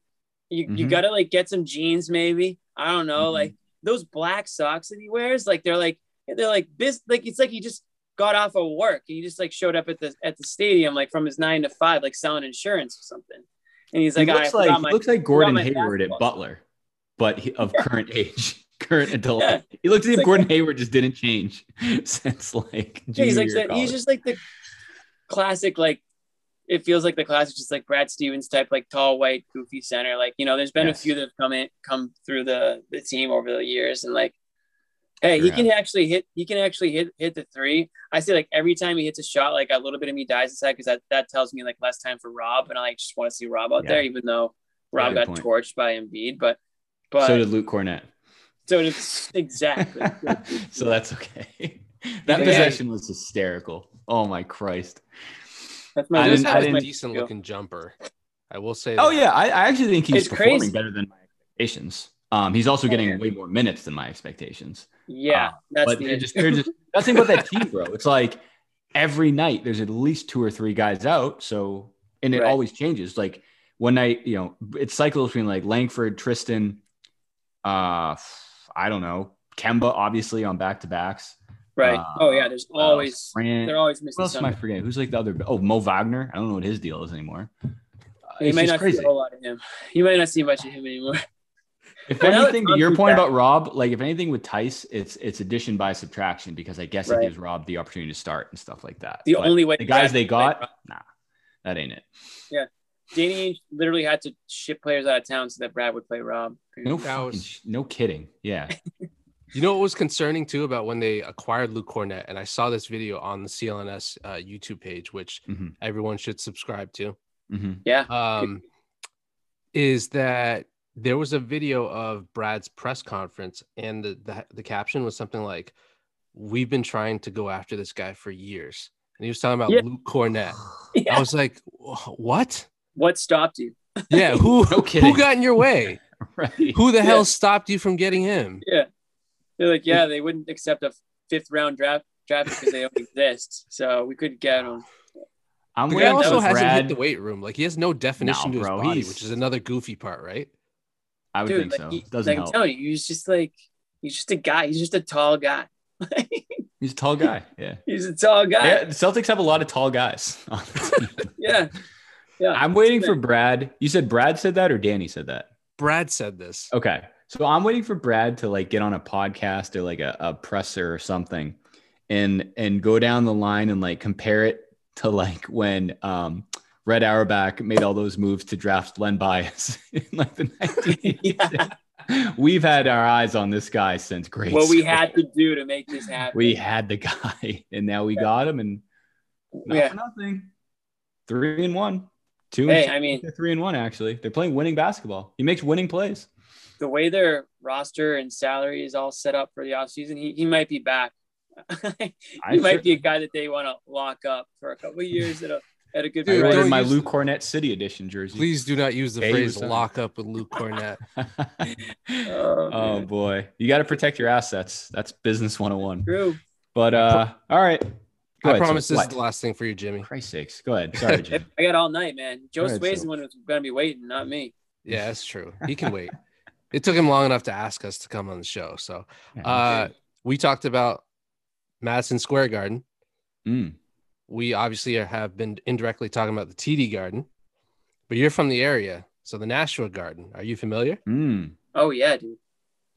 You you Mhm. gotta like get some jeans, maybe. I don't know, Mhm. like those black socks that he wears, like they're like they're like this, like it's like he just got off of work and he just like showed up at the at the stadium like from his nine to five, like selling insurance or something. And he's like, he looks like, my- looks like Gordon Hayward at Butler, but he, of current age. current adult. Yeah. He looks if like- Gordon Hayward just didn't change since like Yeah, he's like he's just like the classic like it feels like the classic just like Brad Stevens type like tall white goofy center like you know there's been Yes. a few that have come in come through the the team over the years and like hey he can actually hit he can actually hit hit the three I say like every time he hits a shot like a little bit of me dies inside because that that tells me like less time for Rob and I like just want to see Rob out Yeah. there even though Rob Good got point. torched by Embiid but but so did Luke Kornet. so it's exactly so that's okay. That Yeah. possession was hysterical. Oh my Christ. that's I my, didn't- I didn't- my decent skill. looking jumper. I will say. Oh yeah, I, I actually think he's It's performing crazy. better than my expectations. Um, he's also getting way more minutes than my expectations. yeah Uh, that's but the they're just they're just that's the thing about that team, bro. It's like every night there's at least two or three guys out. So and it Right. always changes. Like one night, you know, it cycles between like Langford, Tristan, uh, I don't know, Kemba, obviously on back to backs. right uh, oh yeah there's always Grant. they're always missing else am I forgetting? Who's like the other? Oh, Mo Wagner. I don't know what his deal is anymore. Uh, You might not crazy. see a whole lot of him. You might not see much of him anymore. If Well, anything, to your point back- about Rob, like if anything with Theis, it's it's addition by subtraction because I guess it gives Rob the opportunity to start and stuff like that. The But only way the guys they could play got, nah, that ain't it. Yeah. Danny Ainge literally had to ship players out of town so that Brad would play Rob. No, fucking no kidding. Yeah, You know what was concerning too about when they acquired Luke Kornet, and I saw this video on the CLNS uh, YouTube page, which Mhm. everyone should subscribe to. hmm Yeah. Um, is that there was a video of Brad's press conference, and the, the the caption was something like, "We've been trying to go after this guy for years," and he was talking about Yeah. Luke Kornet. Yeah. I was like, "What? What stopped you? Yeah, who No who got in your way? right. Who the Yeah. hell stopped you from getting him?" Yeah. They're like, yeah, they wouldn't accept a fifth round draft draft because they don't exist. So we couldn't get him. I'm The guy also hasn't Brad. hit the weight room. Like he has no definition No, to bro, his body, he's- which is another goofy part, right? I would Dude, think like, so. he, Doesn't like I'm help. telling you, he's just like he's just a guy. He's just a tall guy. He's a tall guy. Yeah. he's a tall guy. yeah. The Celtics have a lot of tall guys. on the team. Yeah. Yeah. I'm waiting for Brad. You said Brad said that or Danny said that? Brad said this. Okay. So I'm waiting for Brad to like get on a podcast or like a, a presser or something and and go down the line and like compare it to like when um Red Auerbach made all those moves to draft Len Bias in like the 1980s. We've had our eyes on this guy since grade what we had to do to make this happen. we had the guy and now we got him and not Yeah. nothing. Three and one. Two Hey, and I mean- they're three and one actually. They're playing winning basketball. He makes winning plays. the way their roster and salary is all set up for the offseason, he, he might be back. he I might sure- be a guy that they want to lock up for a couple of years at a at a good Dude, I price. ordered my use- Luke Kornet City Edition jersey. Please do not use the Yeah, phrase "lock up" with Luke Kornet. Oh, oh boy, you got to protect your assets. That's business 101. True. But uh, all right. Go I ahead, promise sir. this is the last thing for you, Jimmy. Christ's sakes. Go ahead. Sorry, Jim. I got all night, man. Joe All right, Sway's so- the one who's going to be waiting, not me. Yeah, that's true. He can wait. it took him long enough to ask us to come on the show. So uh, we talked about Madison Square Garden. mm. We obviously have been indirectly talking about the TD Garden, but you're from the area, so the Nashua Garden. Are you familiar? Mm. Oh yeah, dude.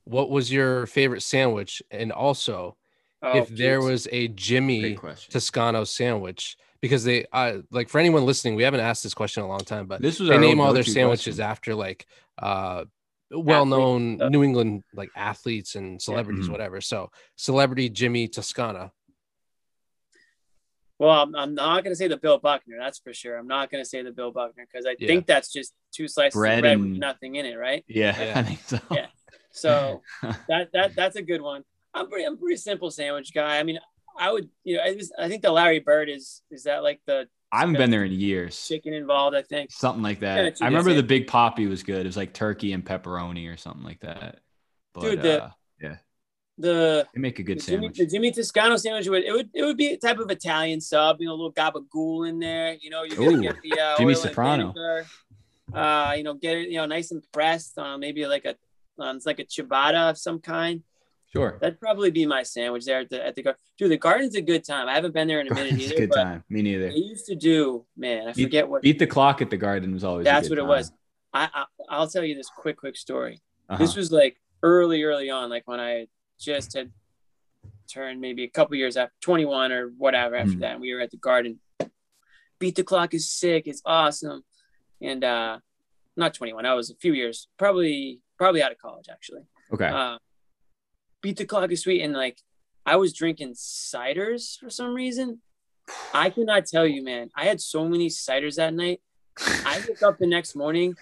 What was your favorite sandwich? And also, Oh, if there was a Jimmy Toscano sandwich, because they, uh, like for anyone listening, we haven't asked this question in a long time, but This was they name all their sandwiches question. after like uh well-known stuff. New England like athletes and celebrities, Mhm. whatever. So celebrity Jimmy Toscano. Well, I'm, I'm not going to say the Bill Buckner. That's for sure. I'm not going to say the Bill Buckner because I Yeah. think that's just two slices Bread of bread with nothing in it, right? Yeah, Yeah. I think so. Yeah. So that that that's a good one. I'm pretty I'm pretty simple sandwich guy. I mean, I would you know I, was, I think the Larry Bird is is that like the I haven't been there in years. chicken involved. I think. Something like that. it's I a remember the. Big Poppy was good. It was like turkey and pepperoni or something like that. But, Dude, the- uh, The they make a good the Jimmy, sandwich. the Jimmy Toscano sandwich would it would it would be a type of Italian sub, you know, a little gabagool in there. You know, you're gonna Ooh, get the uh, Jimmy Soprano. vinegar, Uh, you know, get it, you know, nice and pressed on maybe like a on it's like a ciabatta of some kind. Sure. That'd probably be my sandwich there at the at the garden. Dude, the garden's a good time. I haven't been there in a minute It's a either. good time. Me neither. They used to do, man. I Beat- forget what. Beat the clock at the garden was always. That's what it was. I, I I'll tell you this quick quick story. Uh-huh. This was like early, early on, like when I just had turned maybe a couple years after 21 or whatever after Mhm. that. And we were at the garden. Beat the clock is sick. It's awesome. And uh not 21. I was a few years, probably probably out of college actually. Okay. Uh, beat the clock is sweet. And like I was drinking ciders for some reason. I cannot tell you, man. I had so many ciders that night. I woke up the next morning.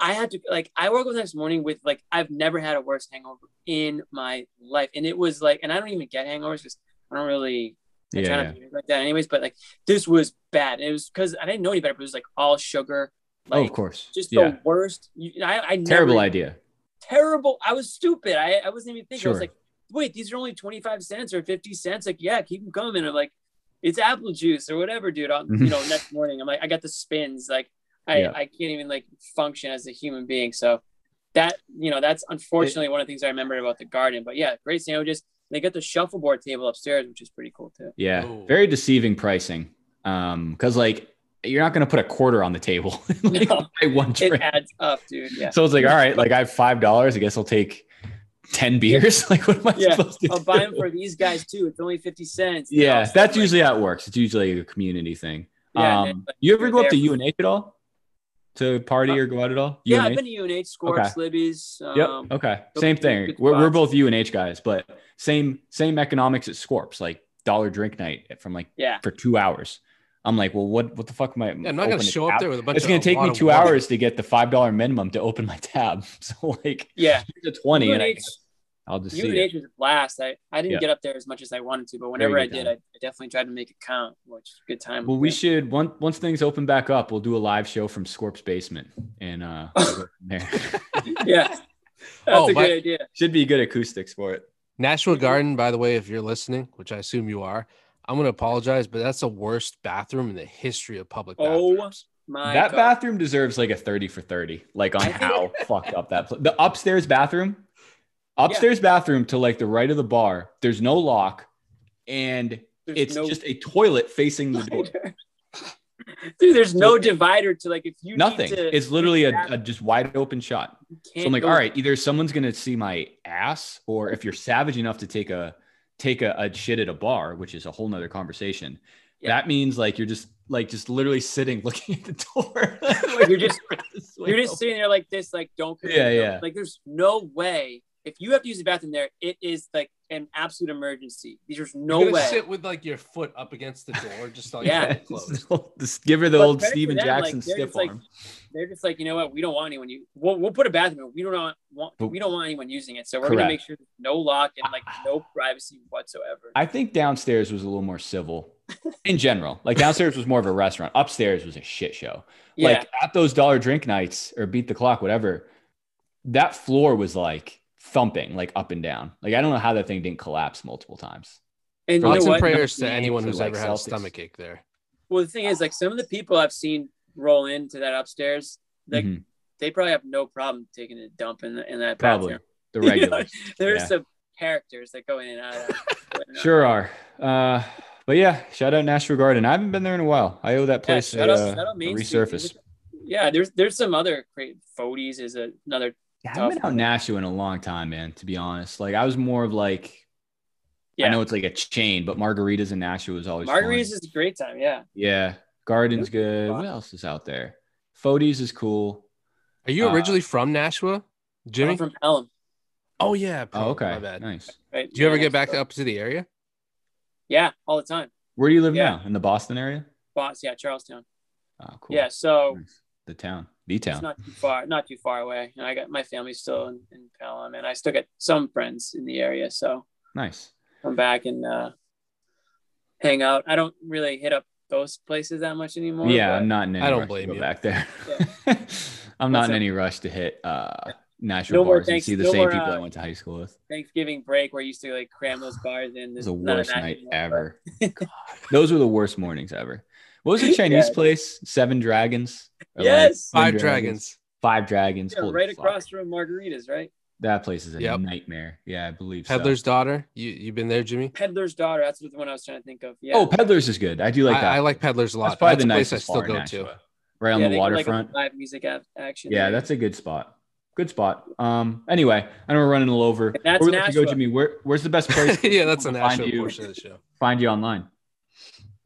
I had to like I woke up the next morning with like I've never had a worse hangover in my life. And it was like, and I don't even get hangovers because I don't really I yeah. try yeah. like that anyways, but like this was bad. And it was because I didn't know any better, but it was like all sugar. oh, of course. just yeah. the worst. You, I, I never, Terrible idea. Terrible. I was stupid. I, I wasn't even thinking. I was like, wait, these are only 25 cents or 50 cents. Like, yeah, keep them coming. I'm like, it's apple juice or whatever, dude. On you mm-hmm. know, next morning, I'm like, I got the spins. Like, I, Yeah. I can't even like function as a human being. So that, you know, that's unfortunately one of the things I remember about the garden. But yeah, great sandwiches. They got the shuffleboard table upstairs, which is pretty cool too. Yeah. Ooh. Very deceiving pricing. Um, because like you're not gonna put a quarter on the table. like, No. buy one It adds up, dude. Yeah. So it's like, all right, like I have five dollars. I guess I'll take ten beers. Like, what am I Yeah, supposed to I'll do? buy them for these guys too. It's only 50 cents. yeah, that's so, like, usually how it works. It's usually a community thing. Yeah, um, like, you ever go up to there- UNH at all? To party or go out at all? Yeah, UNH? I've been to UNH, Scorps, Libby's. Um, Yep. Okay. Same thing. We're, we're spots. both UNH guys, but same same economics at Scorps, like dollar drink night from like Yeah. for two hours. I'm like, well, what what the fuck am I? Yeah, I'm not gonna opening show up tab? there with a bunch It's of gonna take me two hours to get the five dollar minimum to open my tab. So like, Yeah. it's a twenty, and I, UNH, I'll just see UNH it. was a blast. I, I didn't Yeah. get up there as much as I wanted to, but whenever I did. I, I definitely tried to make it count, which is a good time. Well, we should once once things open back up, we'll do a live show from Scorp's basement, and uh, we'll from there. yeah. That's Oh, a but- good idea. should be good acoustics for it. Nashua Garden, by the way, if you're listening, which I assume you are, I'm gonna apologize, but that's the worst bathroom in the history of public bathrooms. Oh my that God. bathroom deserves like a 30 for 30 like on how fucked up that pla- the upstairs bathroom upstairs bathroom to like the right of the bar there's no lock and There's it's no just a toilet facing the door. Dude, there's no divider to like if you need nothing to- it's literally a, a just wide open shot so i'm like go- all right either someone's gonna see my ass or if you're savage enough to take a take a, a shit at a bar which is a whole nother conversation Yeah. that means like you're just like just literally sitting looking at the door Like, You're just- You're just sitting there like this, like don't. Yeah, yeah. Like there's no way if you have to use the bathroom there, it is like an absolute emergency. There's no way. sit with like your foot up against the door, just like Yeah. closed. Just give her the But old Steven them, Jackson like, they're stiff just like- arm. They're just like, you know what? We don't want anyone. You, we'll, we'll put a bathroom. We don't want, want But- we don't want anyone using it. So we're gonna make sure there's no lock and like no ah. privacy whatsoever. I think downstairs was a little more civil in general. Like downstairs was more of a restaurant. Upstairs was a shit show. yeah, Like at those dollar drink nights or beat the clock, whatever, that floor was like thumping, like up and down. Like I don't know how that thing didn't collapse multiple times. and you Thoughts know and what? prayers to anyone or, who's like, ever had a stomach ache there. Well, the thing is, like some of the people I've seen roll into that upstairs, like Mhm. they probably have no problem taking a dump in, the, in that Probably bathroom. the You know, regulars. There's Yeah. some characters that go in and out. Of that. Sure are. Uh, but yeah, shout out Nashua Garden. I haven't been there in a while. I owe that place shout a, out, uh, a Main Street. resurface. Yeah, there's there's some other great Fody's is a, another. I haven't been out Nashua in a long time, man. To be honest, like I was more of like Yeah, I know it's like a chain, but margaritas in Nashua was always fun. Margaritas is a great time. Yeah, Yeah, Garden's good. Wow. What else is out there? Fody's is cool. Are you Uh, originally from Nashua, Jimmy? I'm from Pelham. oh yeah. Oh, okay, My bad. nice. Right? Do you ever get back so- up to the area? Yeah, all the time. Where do you live Yeah. now? In the Boston area? Boston, yeah, Charlestown. Oh, cool. Yeah, so Nice. The town, the it's town. not too far, not too far away. You know, I got my family still in, in Pelham, and I still got some friends in the area. So Nice. come back and uh, hang out. I don't really hit up those places that much anymore. yeah, I'm not in any I don't rush to blame go you. back there. I'm not What's in up? any rush to hit uh Nashua No more bars and see the no same more, people I uh, went to high school with. Thanksgiving break where you used to like cram those bars in. It was the worst night ever. Those were the worst mornings ever. What was the Chinese Yeah. place? Seven Dragons. but- Or like Yes, Five dragons. Five Dragons. Yeah, right fuck. across from Margaritas, right? That place is a Yep. nightmare. Yeah, I believe so. Peddler's daughter. You you been there, Jimmy? Peddler's Daughter. That's the one I was trying to think of. Yeah. Oh, Peddler's is good. I do like I, that. I like Peddler's a lot. That's probably That's the a place I still bar in go to. Right on yeah, the they got, like, waterfront. live music a- action. yeah, there. that's a good spot. good spot. Um, anyway, I know we're running a little over. And that's Where we let you go, Nashua. Jimmy? Where, where's the best place? yeah, that's a to national you, portion of the show. find you online.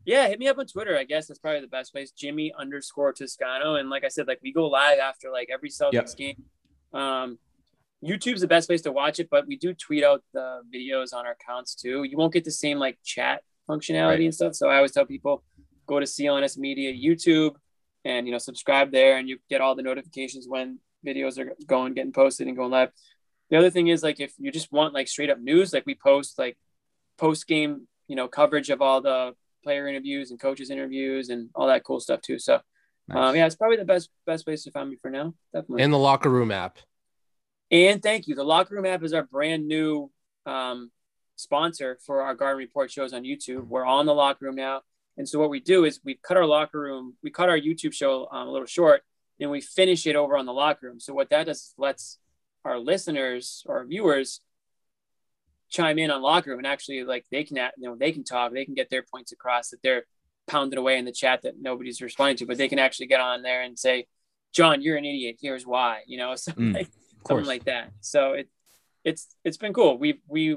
Yeah, hit me up on Twitter. I guess that's probably the best place. Jimmy underscore Toscano. And like I said, like we go live after like every Celtics Yep. game. Um, YouTube's the best place to watch it, but we do tweet out the videos on our accounts too. You won't get the same like chat functionality Right. and stuff. So I always tell people go to CLNS Media YouTube and you know subscribe there, and you get all the notifications when videos are going, getting posted, and going live. The other thing is like if you just want like straight up news, like we post like post game, you know, coverage of all the player interviews and coaches interviews and all that cool stuff too. So um, yeah, it's probably the best best place to find me for now. Definitely. And the locker room app. And thank you. The Locker Room app is our brand new um, sponsor for our Garden Report shows on YouTube. We're on the Locker Room now. And so what we do is we cut our Locker Room, we cut our YouTube show um, a little short, and we finish it over on the Locker Room. So what that does is lets our listeners or our viewers chime in on Locker Room and actually like they can, act- you know, they can talk, they can get their points across that they're pounded away in the chat that nobody's responding to, but they can actually get on there and say, John, you're an idiot. Here's why, you know, something Mm, like something like that. So it it's it's been cool. We we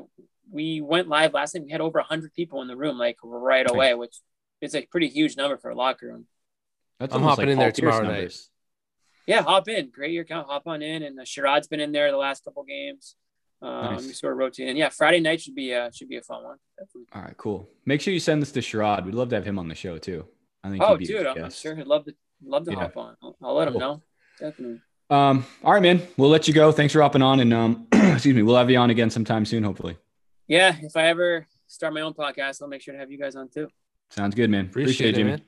we went live last night. We had over hundred people in the room like right away, which is a pretty huge number for a locker room. That's I'm almost hopping in there tomorrow night. Yeah, hop in, create your account, hop on in, and uh, Sherrod's been in there the last couple games. Um, Nice. We sort of rotate in. Yeah, Friday night should be uh should be a fun one. Definitely. All right, cool. Make sure you send this to Sherrod. We'd love to have him on the show too. I think. Oh, he'd be dude, good I'm guest. sure he'd love to love to Yeah. hop on. I'll, I'll let him know. Definitely. Um, all right, man. We'll let you go. Thanks for hopping on, and um, excuse me, we'll have you on again sometime soon, hopefully. Yeah, if I ever start my own podcast, I'll make sure to have you guys on too. Sounds good, man. Appreciate, Appreciate, it, it, Jimmy. man.